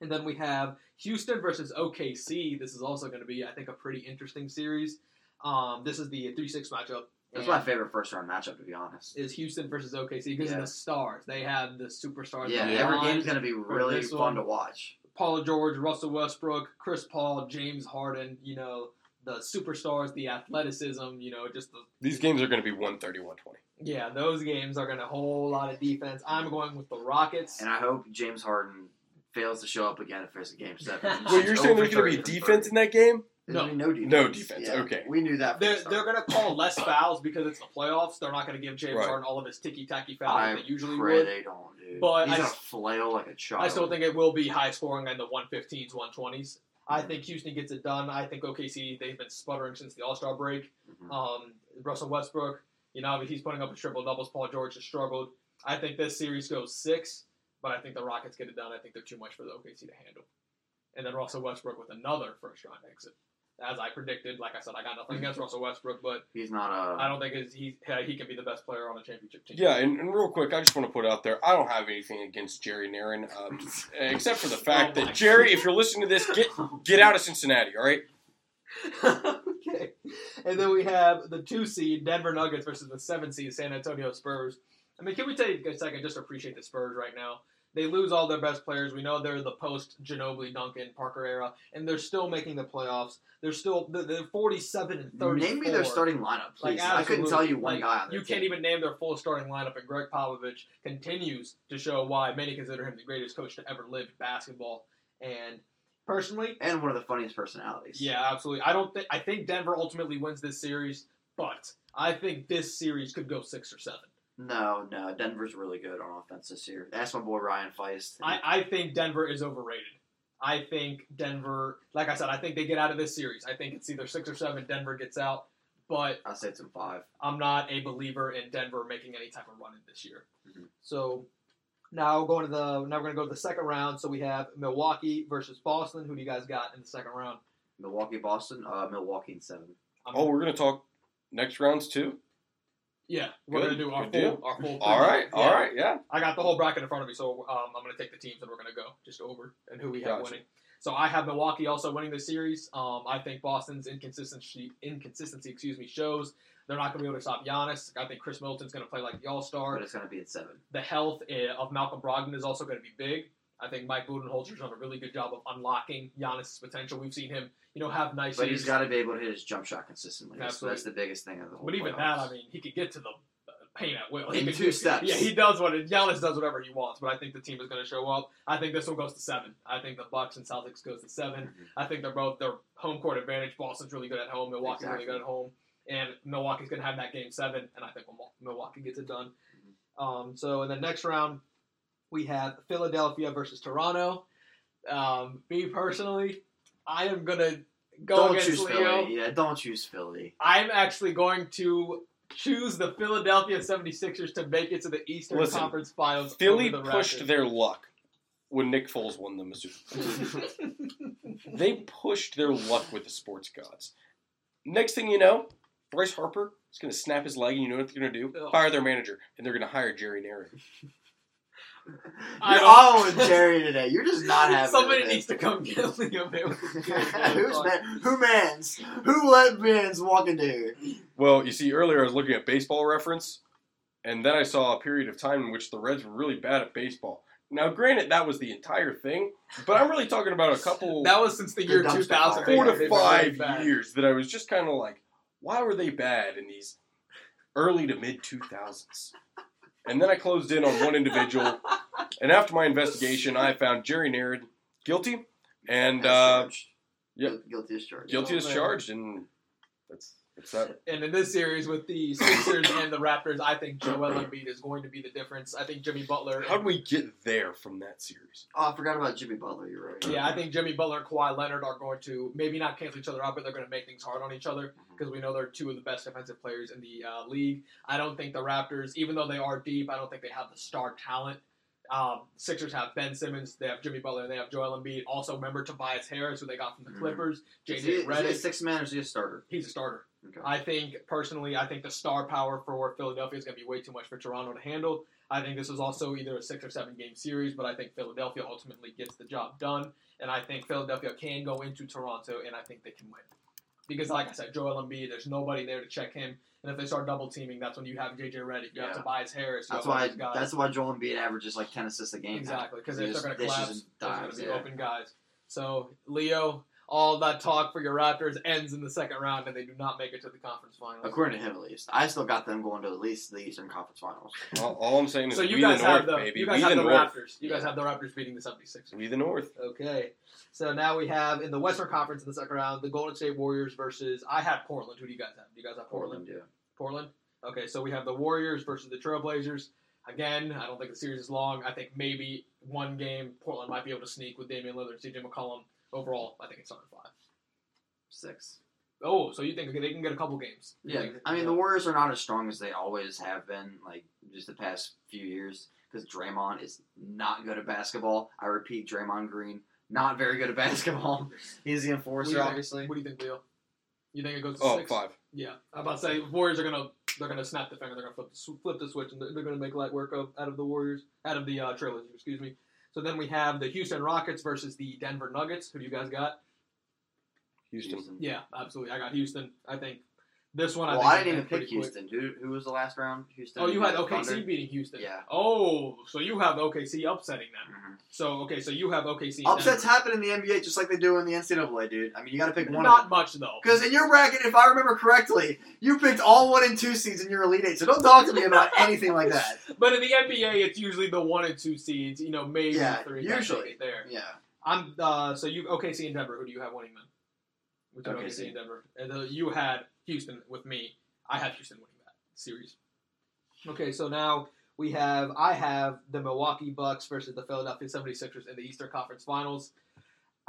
And then we have Houston versus OKC. This is also going to be, I think, a pretty interesting series. Um, this is the 3 6 matchup. That's my favorite first round matchup, to be honest. Is Houston versus OKC because Yeah. of the stars. They have the superstars. Yeah, every game's gonna be really fun one. to watch. Paul George, Russell Westbrook, Chris Paul, James Harden, you know, the superstars, the athleticism, you know, just the These games are going to be 130, 120. Yeah, those games are going to whole lot of defense. I'm going with the Rockets. And I hope James Harden fails to show up again if there's a game seven. well, you're saying there's going to be defense in that game? No. no defense. No defense, Yeah, okay. We knew that. They're, the they're going to call less fouls because it's the playoffs. They're not going to give James Right. Harden all of his ticky tacky fouls I that they usually pray would. they don't, dude. But He's I gonna flail like a child. I still think it will be high scoring in the 115s, 120s. I think Houston gets it done. I think OKC, they've been sputtering since the All Star break. Mhm. Um, Russell Westbrook, you know, he's putting up a triple doubles. Paul George has struggled. I think this series goes six, but I think the Rockets get it done. I think they're too much for the OKC to handle. And then Russell Westbrook with another first round exit. As I predicted, like I said, I got nothing against Russell Westbrook, but He's not a. I don't think it's, he he can be the best player on a championship team. Yeah, and, and real quick, I just want to put out there, I don't have anything against Jerry Narron, um, except for the fact Oh that Jerry, if you're listening to this, get get out of Cincinnati, all right? okay. And then we have the two seed Denver Nuggets versus the seven seed San Antonio Spurs. I mean, can we take a second just to appreciate the Spurs right now? They lose all their best players. We know they're the post Ginobili, Duncan, Parker era, and they're still making the playoffs. They're still they're- they're 47 and 34. Name me their starting lineup, please. Like, I couldn't tell you one Like, guy on their You team. can't even name their full starting lineup, and Gregg Popovich continues to show why many consider him the greatest coach to ever live basketball. And personally, And one of the funniest personalities. yeah, absolutely. I don't think I think Denver ultimately wins this series, but I think this series could go six or seven. No, no. Denver's really good on offense this year. That's my boy Ryan Feist. I, I think Denver is overrated. I think Denver, like I said, I think they get out of this series. I think it's either six or seven. Denver gets out, but I'll say it's in five. I'm not a believer in Denver making any type of run in this year. Mhm. So now going to the now we're going to go to the second round. So we have Milwaukee versus Boston. Who do you guys got in the second round? Milwaukee, Boston. Uh, Milwaukee in seven. I'm- Oh, we're going to talk next rounds too? Yeah, we're Good, going to do our good full deal. our full. All preview. Yeah. right, yeah. I got the whole bracket in front of me, so um, I'm going to take the teams and we're going to go just over and who we have Gotcha. winning. So I have Milwaukee also winning the series. Um, I think Boston's inconsistency inconsistency excuse me shows they're not going to be able to stop Giannis. I think Khris Middleton's going to play like the All Star. But it's going to be at seven. The health eh, of Malcolm Brogdon is also going to be big. I think Mike Budenholzer's done a really good job of unlocking Giannis' potential. We've seen him, you know, have nice But years. he's got to be able to hit his jump shot consistently. That's, that's the biggest thing of the whole. But even playoffs. that, I mean, he could get to the uh, paint at will. He In could two steps. Yeah, he does what Giannis does whatever he wants. But I think the team is going to show up. I think this one goes to seven. I think the Bucks and Celtics goes to seven. Mhm. I think they're both their home court advantage. Boston's really good at home. Milwaukee's really good at home. And Milwaukee's going to have that game seven. And I think Milwaukee gets it done. Mm-hmm. Um, so in the next round, we have Philadelphia versus Toronto. Um, me personally, I am going to go Don't against choose Leo. Philly. Yeah, don't choose Philly. I'm actually going to choose the Philadelphia 76ers to make it to the Eastern Listen, Conference Finals. Philly the pushed Raptors. their luck when Nick Foles won them a Super Bowl. they pushed their luck with the sports gods. Next thing you know, Bryce Harper is going to snap his leg, and you know what they're going to do? Ugh. Fire their manager, and they're going to hire Jerry Narron. I You're don't- all with Jerry today. You're just not having. Somebody it. needs to come get Liam Who's man? Who mans? Who let mans walk into here? Well, you see, earlier I was looking at baseball reference, and then I saw a period of time in which the Reds were really bad at baseball. Now, granted, that was the entire thing, but I'm really talking about a couple That was since the year 2000. four to five really years that I was just kind of like, why were they bad in these early to mid 2000s? And then I closed in on one individual, and after my investigation, I found Jerry Narron guilty and As uh, charged. yep. Guil- Guilty as charged. guilty as charged, and that's that's that. And in this series with the Sixers and the Raptors, I think Joel Embiid is going to be the difference. I think Jimmy Butler. How did we get there from that series? Oh, I forgot about Jimmy Butler. You're right. Yeah, I think Jimmy Butler and Kawhi Leonard are going to maybe not cancel each other out, but they're going to make things hard on each other because we know they're two of the best defensive players in the uh, league. I don't think the Raptors, even though they are deep, I don't think they have the star talent. Um, Sixers have Ben Simmons, they have Jimmy Butler, and they have Joel Embiid. Also, remember Tobias Harris, who they got from the Mhm. Clippers. Is he, JJ is he a six man or is he a starter? he's a starter. Okay. I think personally, I think the star power for Philadelphia is going to be way too much for Toronto to handle. I think this is also either a six or seven game series, but I think Philadelphia ultimately gets the job done, and I think Philadelphia can go into Toronto, and I think they can win. Because, like I said, Joel Embiid, there's nobody there to check him, and if they start double teaming, that's when you have JJ Redick, you have Yeah. Tobias Harris, That's why. That's why Joel Embiid averages like ten assists a game. Exactly, because if they're going to collapse, there's going to be yeah. open guys. So, Leo, all that talk for your Raptors ends in the second round, and they do not make it to the conference finals. According to him, at least, I still got them going to at least the Eastern Conference Finals. All, all I'm saying is So you we guys the North, have the baby. you guys we have the the, North. Raptors. You guys have the Raptors beating the 76ers. We the North. Okay. So now we have in the Western Conference in the second round the Golden State Warriors versus I have Portland. Who do you guys have? Do you guys have Portland? Portland, yeah. Portland. Okay, so we have the Warriors versus the Trailblazers. Again, I don't think the series is long. I think maybe one game Portland might be able to sneak with Damian Lillard, CJ McCollum. Overall, I think it's seven five. Six. Oh, so you think they can get a couple games? Yeah, think- I mean the Warriors are not as strong as they always have been, like just the past few years. Because Draymond is not good at basketball. I repeat, Draymond Green not very good at basketball. He's the What enforcer, you obviously. What do you think, Leo? You think it goes to Oh, six? five. Yeah, I'm about to say Warriors are gonna they're gonna snap the finger. They're gonna flip the, flip the switch and they're, they're gonna make light work of out of the Warriors, out of the uh, Trailblazers. Excuse me. So then we have the Houston Rockets versus the Denver Nuggets. Who do you guys got? Houston. Yeah, absolutely. I got Houston. I think this one. Well, I, I didn't even pick quick. Houston. Who who was the last round? Houston. Oh, you had OKC Thunder? beating Houston. Yeah. Oh, so you have OKC upsetting them. Mhm. So okay, so you have OKC. Upsets happen in the NBA just like they do in the NCAA, dude. I mean, you got to pick one. Not much though. Because in your bracket, if I remember correctly, you picked all one and two seeds in your Elite Eight. So don't talk to me about anything like that. But in the NBA, it's usually the one and two seeds. You know, maybe Yeah, three. usually. there. Yeah. I'm uh, so you OKC and Denver. Who do you have winning took OKC. OKC and Denver, and uh, you had Houston with me. I have Houston winning that series. Okay, so now we have I have the Milwaukee Bucks versus the Philadelphia 76ers in the Eastern Conference Finals.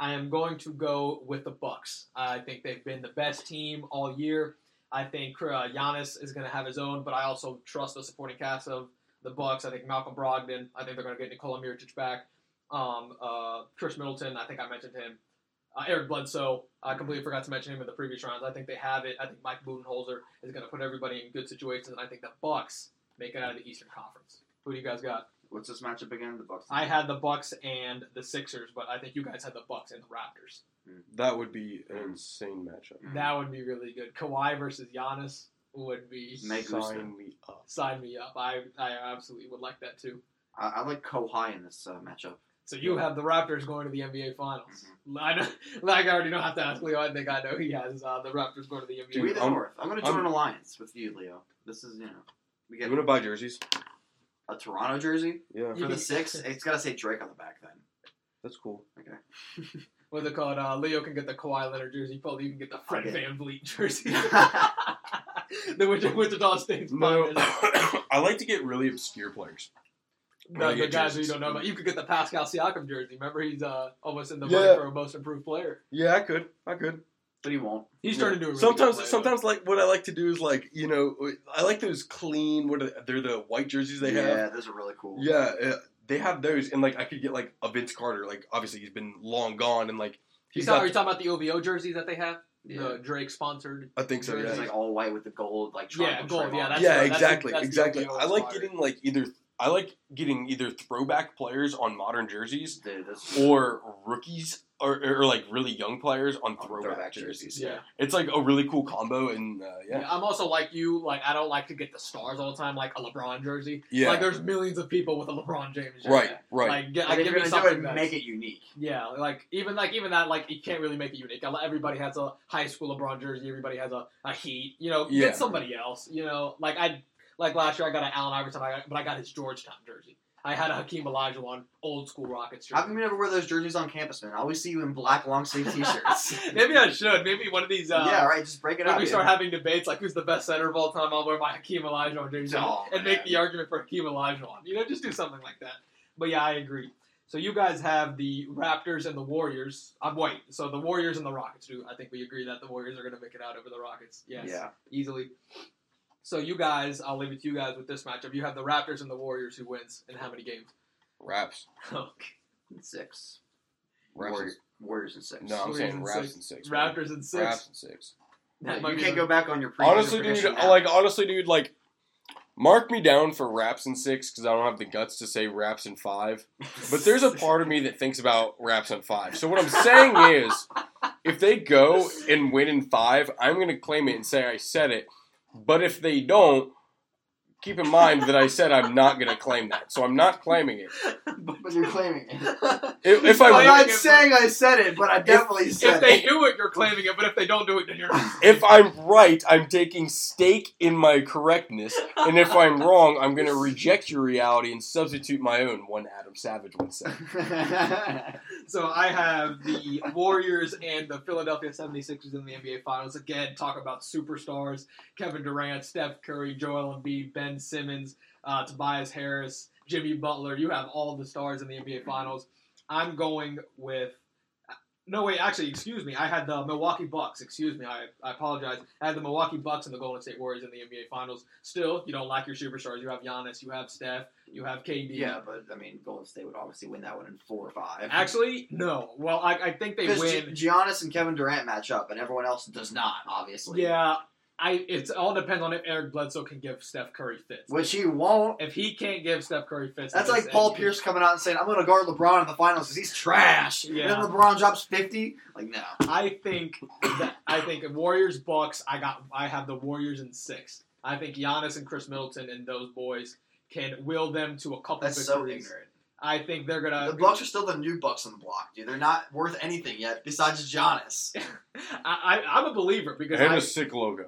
I am going to go with the Bucks. I think they've been the best team all year. I think uh, Giannis is going to have his own, but I also trust the supporting cast of the Bucks. I think Malcolm Brogdon. I think they're going to get Nikola Mirotic back. Um, uh, Khris Middleton. I think I mentioned him. Uh, Eric Bledsoe. I completely forgot to mention him in the previous rounds. I think they have it. I think Mike Budenholzer is going to put everybody in good situations, and I think the Bucks make it out of the Eastern Conference. Who do you guys got? What's this matchup again? The Bucks. I had the Bucks and the Sixers, but I think you guys had the Bucks and the Raptors. That would be an insane matchup. That would be really good. Kawhi versus Giannis would be Make Gusto. Sign me up. sign me up. I I absolutely would like that too. I, I like Kawhi in this uh, matchup. So you have the Raptors going to the NBA Finals. Mm-hmm. I know, like I already don't have to ask Leo. I think I know he has uh, the Raptors going to the NBA. Dude, we the I'm- North. I'm going to join I'm- an alliance with you, Leo. This is you know we You get want to buy jerseys? a Toronto jersey Yeah, for the six. It's got to say Drake on the back then. that's cool. Okay. What's it called? Uh, Leo can get the Kawhi Leonard jersey. Probably you can get the Fred Okay. VanVleet jersey. the Wichita, Wichita State's No. I like to get really obscure players. The, the get guys who you don't know about. You could get the Pascal Siakam jersey. Remember, he's uh, almost in the Yeah. running for a most improved player. Yeah, I could. I could. but he won't. He's Yeah. turned into a really sometimes, good player, sometimes like what I like to do is like you know I like those clean. What are they, they're the white jerseys they have. yeah, have. those are really cool. Yeah, uh, they have those, and like I could get like a Vince Carter. Like obviously he's been long gone, and like You he's talk, are got. you talking about the OVO jerseys that they have? Yeah. The Drake sponsored. I think so. It's Yeah. like all white with the gold, like Yeah, triangle gold, trim yeah, on that's yeah, the- that's the- exactly, that's the exactly. OVO I like inspired. getting like either I like getting either throwback players on modern jerseys Dude, or rookies or, or like really young players on On throwback, throwback jerseys. jerseys. Yeah. It's like a really cool combo, and uh, Yeah. yeah, I'm also like you. Like I don't like to get the stars all the time, like a LeBron jersey. yeah, Like there's millions of people with a LeBron James jersey. right, right. Like, get, Like, like give you're me something it, make it unique. Yeah, like even like even that like you can't really make it unique. Everybody has a high school LeBron jersey. Everybody has a, a Heat. You know, Yeah. get somebody else. You know, like I like last year I got an Allen Iverson, I got, but I got his Georgetown jersey. I had a Hakeem Olajuwon old school Rockets How jersey. come you never wear those jerseys on campus, man? I always see you in black long sleeve t-shirts. Maybe I should. Maybe one of these. Uh, yeah, right. Just break it When up. we start having debates like who's the best center of all time, I'll wear my Hakeem Olajuwon jersey Oh, and make the argument for Hakeem Olajuwon. You know, just do something like that. But yeah, I agree. So you guys have the Raptors and the Warriors. I'm white. So the Warriors and the Rockets do. I think we agree that the Warriors are going to make it out over the Rockets. Yes, Yeah. easily. So you guys, I'll leave it to you guys with this matchup. You have the Raptors and the Warriors. Who wins in how many games? Raps, Okay. Six. Raps. Warriors, Warriors and six. No, I'm Warriors saying and Raps six. and six. man. Raptors and six. Raps and six. Yeah, That might you be can't the- go back on your previous Honestly, dude, prediction now. like honestly, dude, like mark me down for Raps and six because I don't have the guts to say Raps and five. But there's a part of me that thinks about Raps and five. So what I'm saying is, if they go and win in five, I'm gonna claim it and say I said it. But if they don't, keep in mind that I said I'm not gonna claim that. So I'm not claiming it. but you're claiming it. If, if I'm I not claiming it, saying I said it, but I definitely said it. if they it. do it, you're claiming it. But if they don't do it, then you're if I'm right, I'm taking stake in my correctness, and if I'm wrong, I'm gonna reject your reality and substitute my own. One Adam Savage once said. So I have the Warriors and the Philadelphia 76ers in the NBA Finals. Again, talk about superstars. Kevin Durant, Steph Curry, Joel Embiid, Ben Simmons, uh, Tobias Harris, Jimmy Butler. You have all the stars in the NBA Finals. I'm going with... No, wait, actually, excuse me. I had the Milwaukee Bucks. Excuse me. I, I apologize. I had the Milwaukee Bucks and the Golden State Warriors in the NBA Finals. Still, you don't lack your superstars. You have Giannis, you have Steph, you have KD. yeah, but I mean, Golden State would obviously win that one in four or five. Actually, no. Well, I, I think they win. Gi- Giannis and Kevin Durant match up, and everyone else does not, obviously. Yeah, I. It's all depends on if Eric Bledsoe can give Steph Curry fits. Which he won't. If he can't give Steph Curry fits, That's like Paul Pierce coming out and saying, "I'm going to guard LeBron in the finals because he's trash." Yeah. And then LeBron drops fifty. Like no. I think that I think Warriors Bucks. I got. I have the Warriors in six. I think Giannis and Khris Middleton and those boys can will them to a couple That's so ignorant. I think they're gonna. The Bucks are still the new Bucks on the block, dude. They're not worth anything yet besides Giannis. I, I, I'm a believer because And I, a sick logo.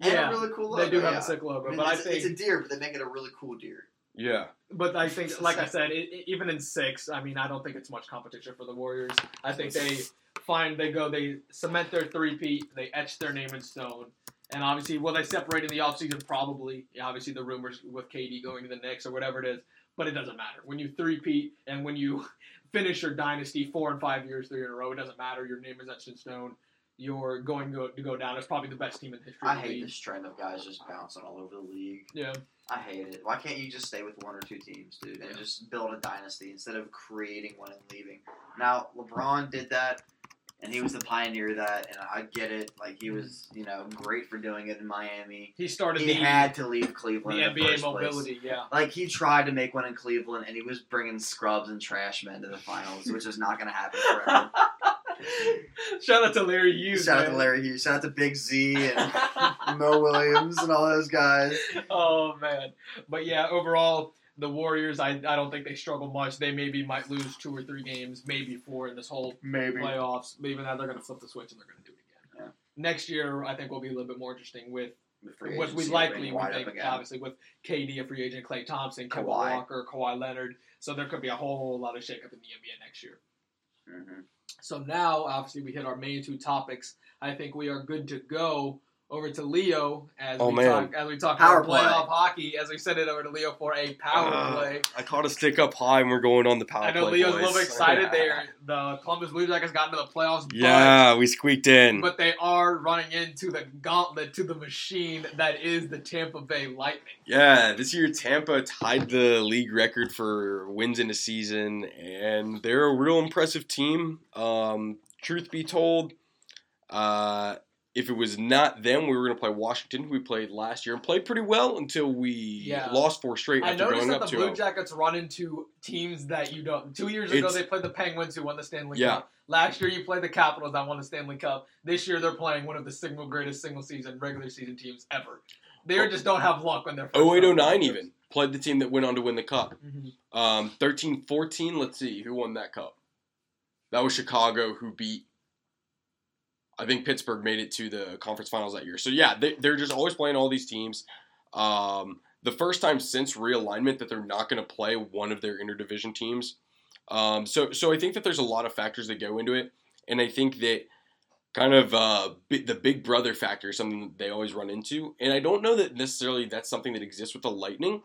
And Yeah, a really cool logo. they do have yeah. a sick logo, I mean, but I it's, think it's a deer, but they make it a really cool deer. Yeah. But I think, like I said, it, it- even in six, I mean, I don't think it's much competition for the Warriors. I think they find they go, they cement their three-peat, they etch their name in stone. And obviously, will they separate in the offseason? Probably. Yeah, obviously, the rumors with KD going to the Knicks or whatever it is. But it doesn't matter. When you three-peat and when you finish your dynasty four and five years, three in a row, it doesn't matter. Your name is etched in stone. You're going to go, down. It's probably the best team in history. I of the hate league. this trend of guys just bouncing all over the league. Yeah. I hate it. Why can't you just stay with one or two teams, dude, and Yeah. just build a dynasty instead of creating one and leaving? Now, LeBron did that, and he was the pioneer of that, and I get it. Like he was, mm-hmm. you know, great for doing it in Miami. He started He the, had to leave Cleveland. the NBA first place. mobility. Yeah. Like he tried to make one in Cleveland, and he was bringing scrubs and trash men to the finals, which is not going to happen forever. Shout out to Larry Hughes. Shout out to Larry Hughes. Shout out to Big Z and Mo Williams and all those guys. oh man, but yeah, overall, the Warriors. I, I don't think they struggle much. They maybe might lose two or three games, maybe four in this whole Maybe. playoffs. But even that, they're going to flip the switch and they're going to do it again. Yeah. Next year, I think will be a little bit more interesting with what we likely we think obviously with KD a free agent, Klay Thompson, Kevin Kawhi. Walker, Kawhi Leonard. So there could be a whole lot of shakeup in the NBA next year. Mhm. So now, obviously, we hit our main two topics. I think we are good to go over to Leo as Oh, we man. talk as we talk Power about play. playoff hockey. As we send it over to Leo for a power Uh, play. I caught a stick up high and we're going on the power play. I know play, Leo's a little bit excited. There, the Columbus Blue Jackets got into the playoffs. but- Yeah, we squeaked in. But they are running into the gauntlet to the machine that is the Tampa Bay Lightning. Yeah, this year Tampa tied the league record for wins in a season, and they're a real impressive team. Um, truth be told, uh, if it was not them, we were going to play Washington, who we played last year and played pretty well until we Yeah. lost four straight I after noticed going that the Blue Jackets run into teams that you don't. Two years ago, It's- they played the Penguins, who won the Stanley Yeah. Cup. Last year, you played the Capitals, that won the Stanley Cup. This year, they're playing one of the single greatest single season, regular season teams ever. They Oh. just don't have luck when they're. 0809 even played the team that went on to win the cup. Mhm. Um, 13-14, let's see who won that cup. That was Chicago, who beat. I think Pittsburgh made it to the conference finals that year. So yeah, they, they're just always playing all these teams. Um, the first time since realignment that they're not going to play one of their interdivision teams. Um, so so I think that there's a lot of factors that go into it, and I think that kind of uh, bi- the big brother factor is something that they always run into, and I don't know that necessarily that's something that exists with the Lightning,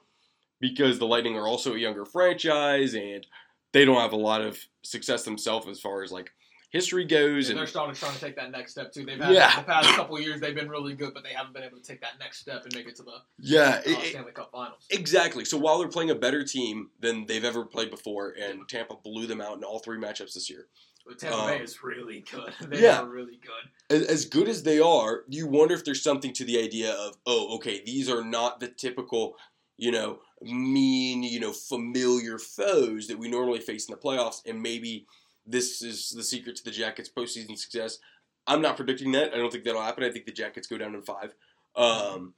because the Lightning are also a younger franchise and they don't have a lot of success themselves as far as like history goes, And and they're starting trying to take that next step too. They've had Yeah. the past couple years they've been really good, but they haven't been able to take that next step and make it to the yeah, uh, it- Stanley Cup Finals. Exactly. So while they're playing a better team than they've ever played before, and Tampa blew them out in all three matchups this year. But Tampa um, Bay is really good. They yeah. are really good. As, as good as they are, you wonder if there's something to the idea of, oh, okay, these are not the typical, you know, mean, you know, familiar foes that we normally face in the playoffs, and maybe this is the secret to the Jackets' postseason success. I'm not predicting that. I don't think that'll happen. I think the Jackets go down in five. Um,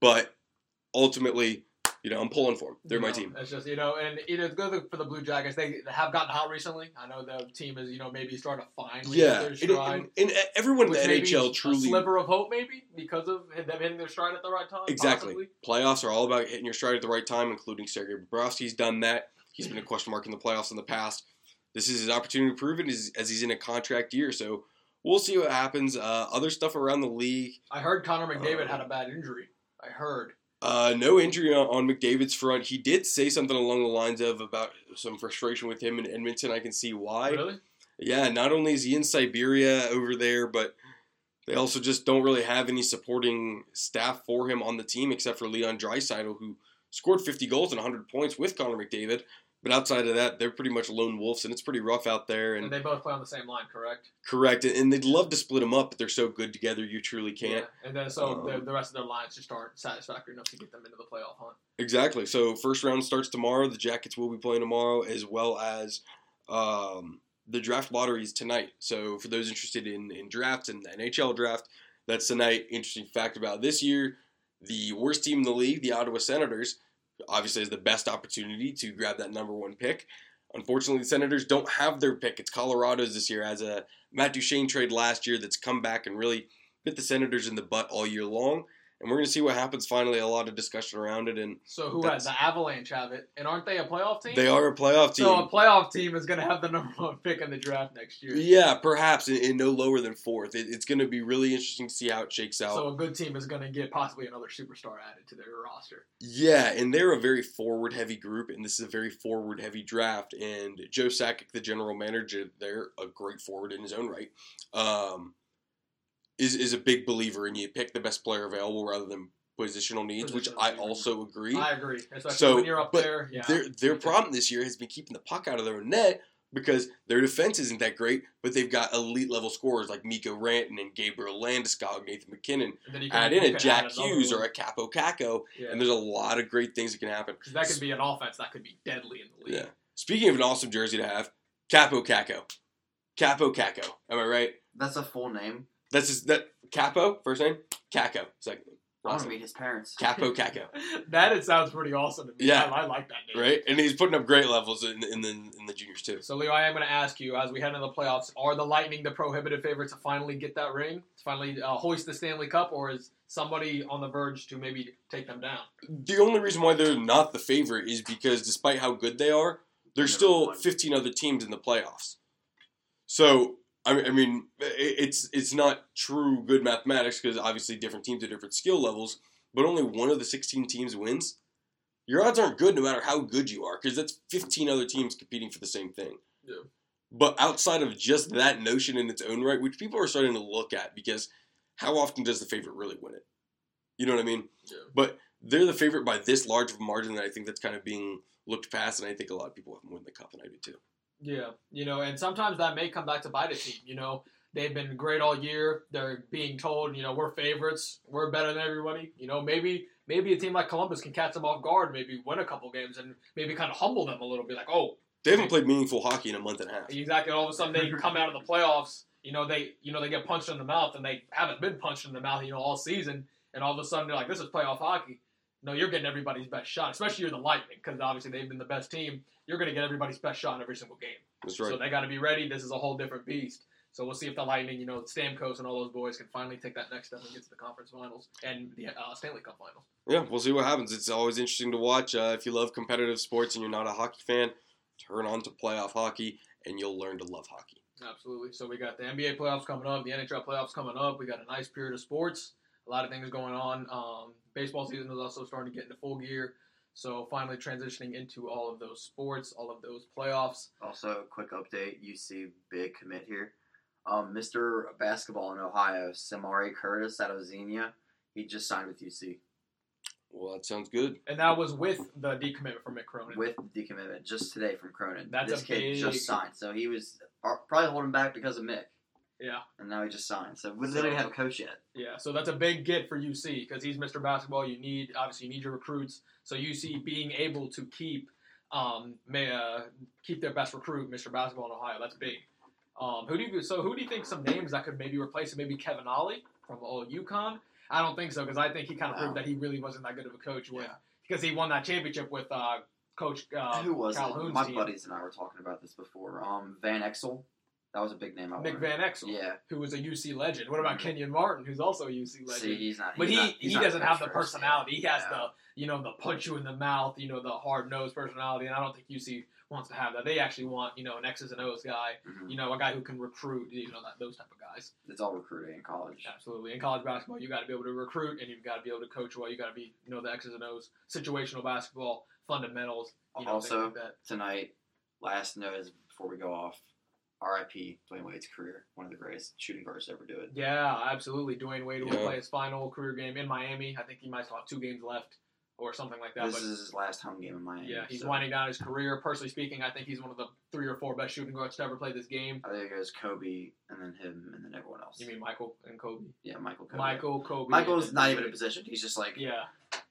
but ultimately, you know, I'm pulling for them. They're You my know, team. It's just you know, and you know, it's good for the Blue Jackets. They have gotten hot recently. I know the team is you know maybe starting to find Yeah, their stride. and, and everyone in the NHL a truly sliver of hope maybe because of them hitting their stride at the right time. Exactly. possibly. playoffs are all about hitting your stride at the right time, including Sergei Bobrovsky's done that. He's been a question mark in the playoffs in the past. This is his opportunity to prove it as, as he's in a contract year. So we'll see what happens. Uh, other stuff around the league. I heard Connor McDavid Uh, had a bad injury. I heard. Uh, no injury on, on McDavid's front. He did say something along the lines of about some frustration with him in Edmonton. I can see why. Really? Yeah, not only is he in Siberia over there, but they also just don't really have any supporting staff for him on the team except for Leon Draisaitl, who scored 50 goals and 100 points with Connor McDavid. But outside of that, they're pretty much lone wolves, and it's pretty rough out there. And And they both play on the same line, correct? correct, and they'd love to split them up, but they're so good together, you truly can't. Yeah. And then so the, Um, the rest of their lines just aren't satisfactory enough to get them into the playoff hunt. Exactly. So first round starts tomorrow. The Jackets will be playing tomorrow, as well as um, the draft lotteries tonight. So for those interested in, in drafts and the NHL draft, that's tonight. Interesting fact about this year: the worst team in the league, the Ottawa Senators, obviously has the best opportunity to grab that number one pick. Unfortunately, the Senators don't have their pick. It's Colorado's this year, as a Matt Duchene trade last year that's come back and really bit the Senators in the butt all year long. And we're going to see what happens finally. A lot of discussion around it, and So who has the Avalanche have it? And aren't they a playoff team? They are a playoff team. So a playoff team is going to have the number one pick in the draft next year. yeah, perhaps in, in no lower than fourth. It, it's going to be really interesting to see how it shakes out. So a good team is going to get possibly another superstar added to their roster. yeah, and they're a very forward heavy group, and this is a very forward heavy draft. And Joe Sakic, the general manager, they're a great forward in his own right. Um, is is a big believer in you pick the best player available rather than positional needs, which I needs. also agree. I agree, especially So, when you're up but there. Yeah, Their their problem this year has been keeping the puck out of their own net because their defense isn't that great, but they've got elite level scorers like Mikko Rantanen and Gabriel Landeskog, Nathan MacKinnon. And then you Add in a Jack Hughes or a Kaapo Kakko, yeah. and there's a lot of great things that can happen. 'Cause that could be an offense that could be deadly in the league. Yeah. Speaking of an awesome jersey to have, Kaapo Kakko. Kaapo Kakko. Am I right? That's a full name. That's his that Kaapo, first name? Kakko, second name. I want to meet his parents. Kaapo Kakko. that it sounds pretty awesome to me. Yeah. I, I like that name. Right? And he's putting up great levels in, in the in the juniors too. So Leo, I am going to ask you as we head into the playoffs: Are the Lightning the prohibitive favorite to finally get that ring, to finally uh, hoist the Stanley Cup, or is somebody on the verge to maybe take them down? The only reason why they're not the favorite is because despite how good they are, there's Never still won. 15 other teams in the playoffs. So I mean, I mean, it's it's not true good mathematics because obviously different teams have different skill levels, but only one of the 16 teams wins. Your odds aren't good no matter how good you are because that's 15 other teams competing for the same thing. Yeah. But outside of just that notion in its own right, which people are starting to look at because how often does the favorite really win it? You know what I mean? Yeah. But they're the favorite by this large of a margin that I think that's kind of being looked past, and I think a lot of people have win the cup, and I do too. Yeah, you know, and sometimes that may come back to bite a team. You know, They've been great all year. They're being told, you know, we're favorites. We're better than everybody. You know, maybe maybe a team like Columbus can catch them off guard, maybe win a couple games, and maybe kind of humble them a little bit. Like, oh, They haven't played meaningful hockey in a month and a half. exactly. All of a sudden, they come out of the playoffs. You know, they you know they get punched in the mouth, and they haven't been punched in the mouth, you know, all season. And all of a sudden, they're like, this is playoff hockey. No, you're getting everybody's best shot, especially you're the Lightning, because obviously they've been the best team. You're going to get everybody's best shot in every single game. That's right. So they got to be ready. This is a whole different beast. So we'll see if the Lightning, you know, Stamkos and all those boys can finally take that next step and get to the conference finals and the uh, Stanley Cup finals. Yeah, we'll see what happens. It's always interesting to watch. Uh, if you love competitive sports and you're not a hockey fan, turn on to playoff hockey and you'll learn to love hockey. Absolutely. So we got the NBA playoffs coming up, the NHL playoffs coming up. We got a nice period of sports. A lot of things going on. Um, baseball season is also starting to get into full gear. So finally transitioning into all of those sports, all of those playoffs. Also, quick update: UC big commit here. Um, Mr. Basketball in Ohio, Samari Curtis out of Xenia, he just signed with UC Well, that sounds good. And that was with the decommitment from Mick Cronin. with the decommitment just today from Cronin. That's this a kid big- just signed, so he was uh, probably holding back because of Mick, yeah. and now he just signed. So we literally have a coach yet. Yeah, so that's a big get for UC because he's Mr. Basketball. You need obviously you need your recruits. So UC being able to keep um may uh, keep their best recruit, Mr. Basketball in Ohio. That's big. Um, who do you so who do you think some names that could maybe replace him? Maybe Kevin Ollie from old UConn. I don't think so because I think he kind of Wow. proved that he really wasn't that good of a coach when Yeah. because he won that championship with uh, Coach uh, Who was it? My team. buddies and I were talking about this before. Um, Van Exel, that was a big name. I Nick. Van Exel, Yeah. who was a UC legend. What about Mhm. Kenyon Martin, who's also a UC legend? See, he's not. But he's he, not- he doesn't have the personality. He has Yeah. the you know the punch you in the mouth, you know the hard nosed personality, and I don't think UC wants to have that. They actually want you know an X's and O's guy, Mhm. you know a guy who can recruit, you know that, those type of guys. It's all recruiting in college. Absolutely. In college basketball, you got to be able to recruit, and you've got to be able to coach well. You got to be you know the X's and O's, situational basketball fundamentals. You know, Also- like that. Tonight, last note is before we go off. R.I.P. Dwyane Wade's career, one of the greatest shooting guards to ever do it. Yeah, absolutely. Dwyane Wade will Yeah. play his final career game in Miami. I think he might still have two games left or something like that. this but is his last home game in Miami. Yeah, he's so winding down his career. Personally speaking, I think he's one of the three or four best shooting guards to ever play this game. I think it goes Kobe and then him and then everyone else. You mean Michael and Kobe? yeah, Michael Kobe. Michael, Kobe. Michael's and- not even in position. He's just like Yeah,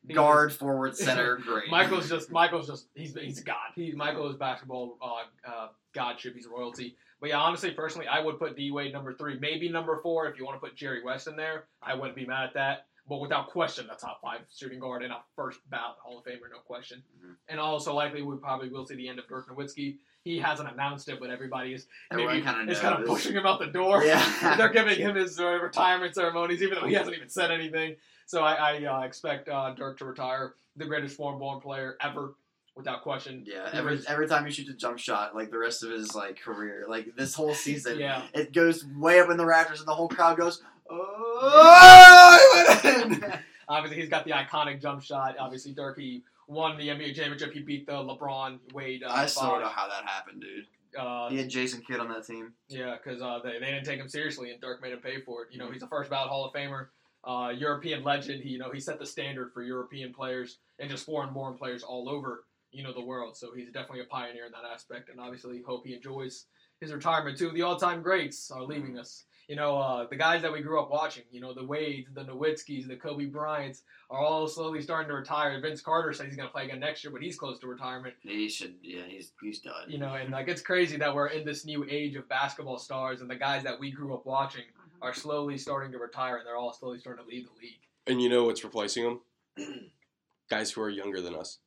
He guard, forward, center, great. Michael's just Michael's just he's he's a god. He Michael is basketball uh, uh, godship. He's royalty. But yeah, honestly, personally, I would put D Wade number three, maybe number four if you want to put Jerry West in there. I wouldn't be mad at that. But without question, the top five shooting guard and a first ballot Hall of Famer, no question. Mhm. And also likely we probably will see the end of Dirk Nowitzki. He hasn't announced it, but everybody is maybe kind of is kind of pushing him out the door. Yeah. They're giving him his uh, retirement ceremonies, even though he hasn't even said anything. So I, I uh, expect uh, Dirk to retire, the greatest foreign-born player ever, without question. Yeah, every was- every time he shoots a jump shot, like the rest of his like career, like this whole season, Yeah. it goes way up in the rafters, and the whole crowd goes, "Oh!" went in." Obviously, he's got the iconic jump shot. Obviously, Dirk he won the NBA championship. He beat the LeBron Wade. Uh, I still don't know how that happened, dude. Uh, He had Jason Kidd on that team. Yeah, because uh, they, they didn't take him seriously, and Dirk made him pay for it. Mm-hmm. You know, he's a first ballot Hall of Famer, uh, European legend. He, you know, he set the standard for European players and just foreign-born players all over, you know, the world. So he's definitely a pioneer in that aspect, and obviously hope he enjoys his retirement too. The all-time greats are leaving us. You know, uh, the guys that we grew up watching. You know, the Wades, the Nowitzkis, the Kobe Bryants are all slowly starting to retire. Vince Carter says he's going to play again next year, but he's close to retirement. He should, yeah, he's he's done. You know, and like it's crazy that we're in this new age of basketball stars, and the guys that we grew up watching are slowly starting to retire, and they're all slowly starting to leave the league. And you know what's replacing them? Guys who are younger than us.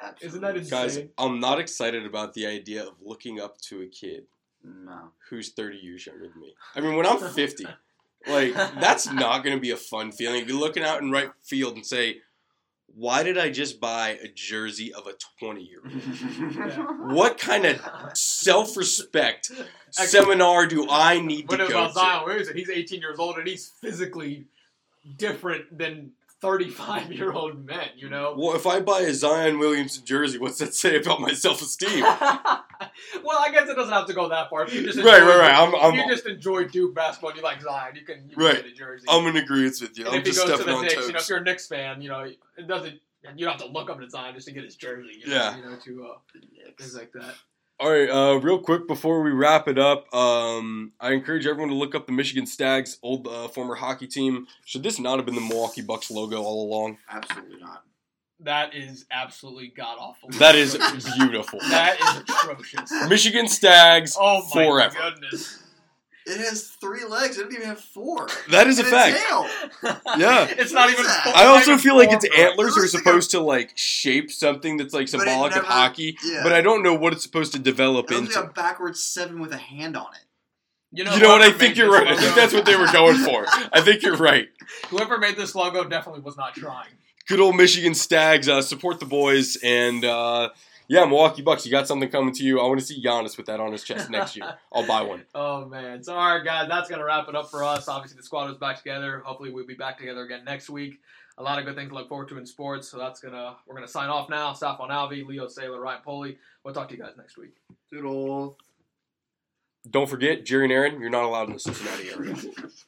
Absolutely. Isn't that insane? Guys, I'm not excited about the idea of looking up to a kid No. who's 30 years younger than me. I mean, when I'm 50, like that's not going to be a fun feeling. You're looking out in right field and say, "Why did I just buy a jersey of a 20 year old? What kind of self-respect seminar do I need to do? What go about Zion to?" Oh, Williamson? He's 18 years old, and he's physically different than 35 year old men. You know. Well, if I buy a Zion Williamson jersey, what's that say about my self-esteem? well, I guess it doesn't have to go that far. If you just right, enjoy- right, right. I'm, I'm, you just enjoy Duke basketball, and you like Zion, you can you can Right. get a jersey. I'm in agreement with you. and I'm if he just goes to the Knicks, toes. you know, if you're a Knicks fan, you know, it doesn't. You don't have to look up the Zion just to get his jersey. You know, Yeah. You know, to uh, things like that. All right, uh, real quick before we wrap it up, um, I encourage everyone to look up the Michigan Stags, old uh, former hockey team. Should this not have been the Milwaukee Bucks logo all along? Absolutely not. That is absolutely god awful. That is beautiful. that is atrocious. Michigan Stags Oh my forever. goodness. It has three legs. It doesn't even have four. That is a And fact. tail. Yeah. it's not even. is that? I also feel like its antlers are looks like supposed to like shape something that's like But it symbolic of hockey, yeah. but I don't know what it's supposed to develop It into. like a backwards seven with a hand on it. You know, you know what? I think you're this right. I think that's what they were going for. I think you're right. Whoever made this logo definitely was not trying. Good old Michigan Stags. Uh, support the boys and uh, yeah, Milwaukee Bucks. You got something coming to you. I want to see Giannis with that on his chest next year. I'll buy one. Oh man. So all right, guys, that's gonna wrap it up for us. Obviously, the squad is back together. Hopefully, we'll be back together again next week. A lot of good things to look forward to in sports. So that's gonna we're gonna sign off now. Safwan Alvi, Leo Saylor, Ryan Poley. We'll talk to you guys next week. Doodle. Don't forget, Jerry and Aaron, you're not allowed in the Cincinnati area.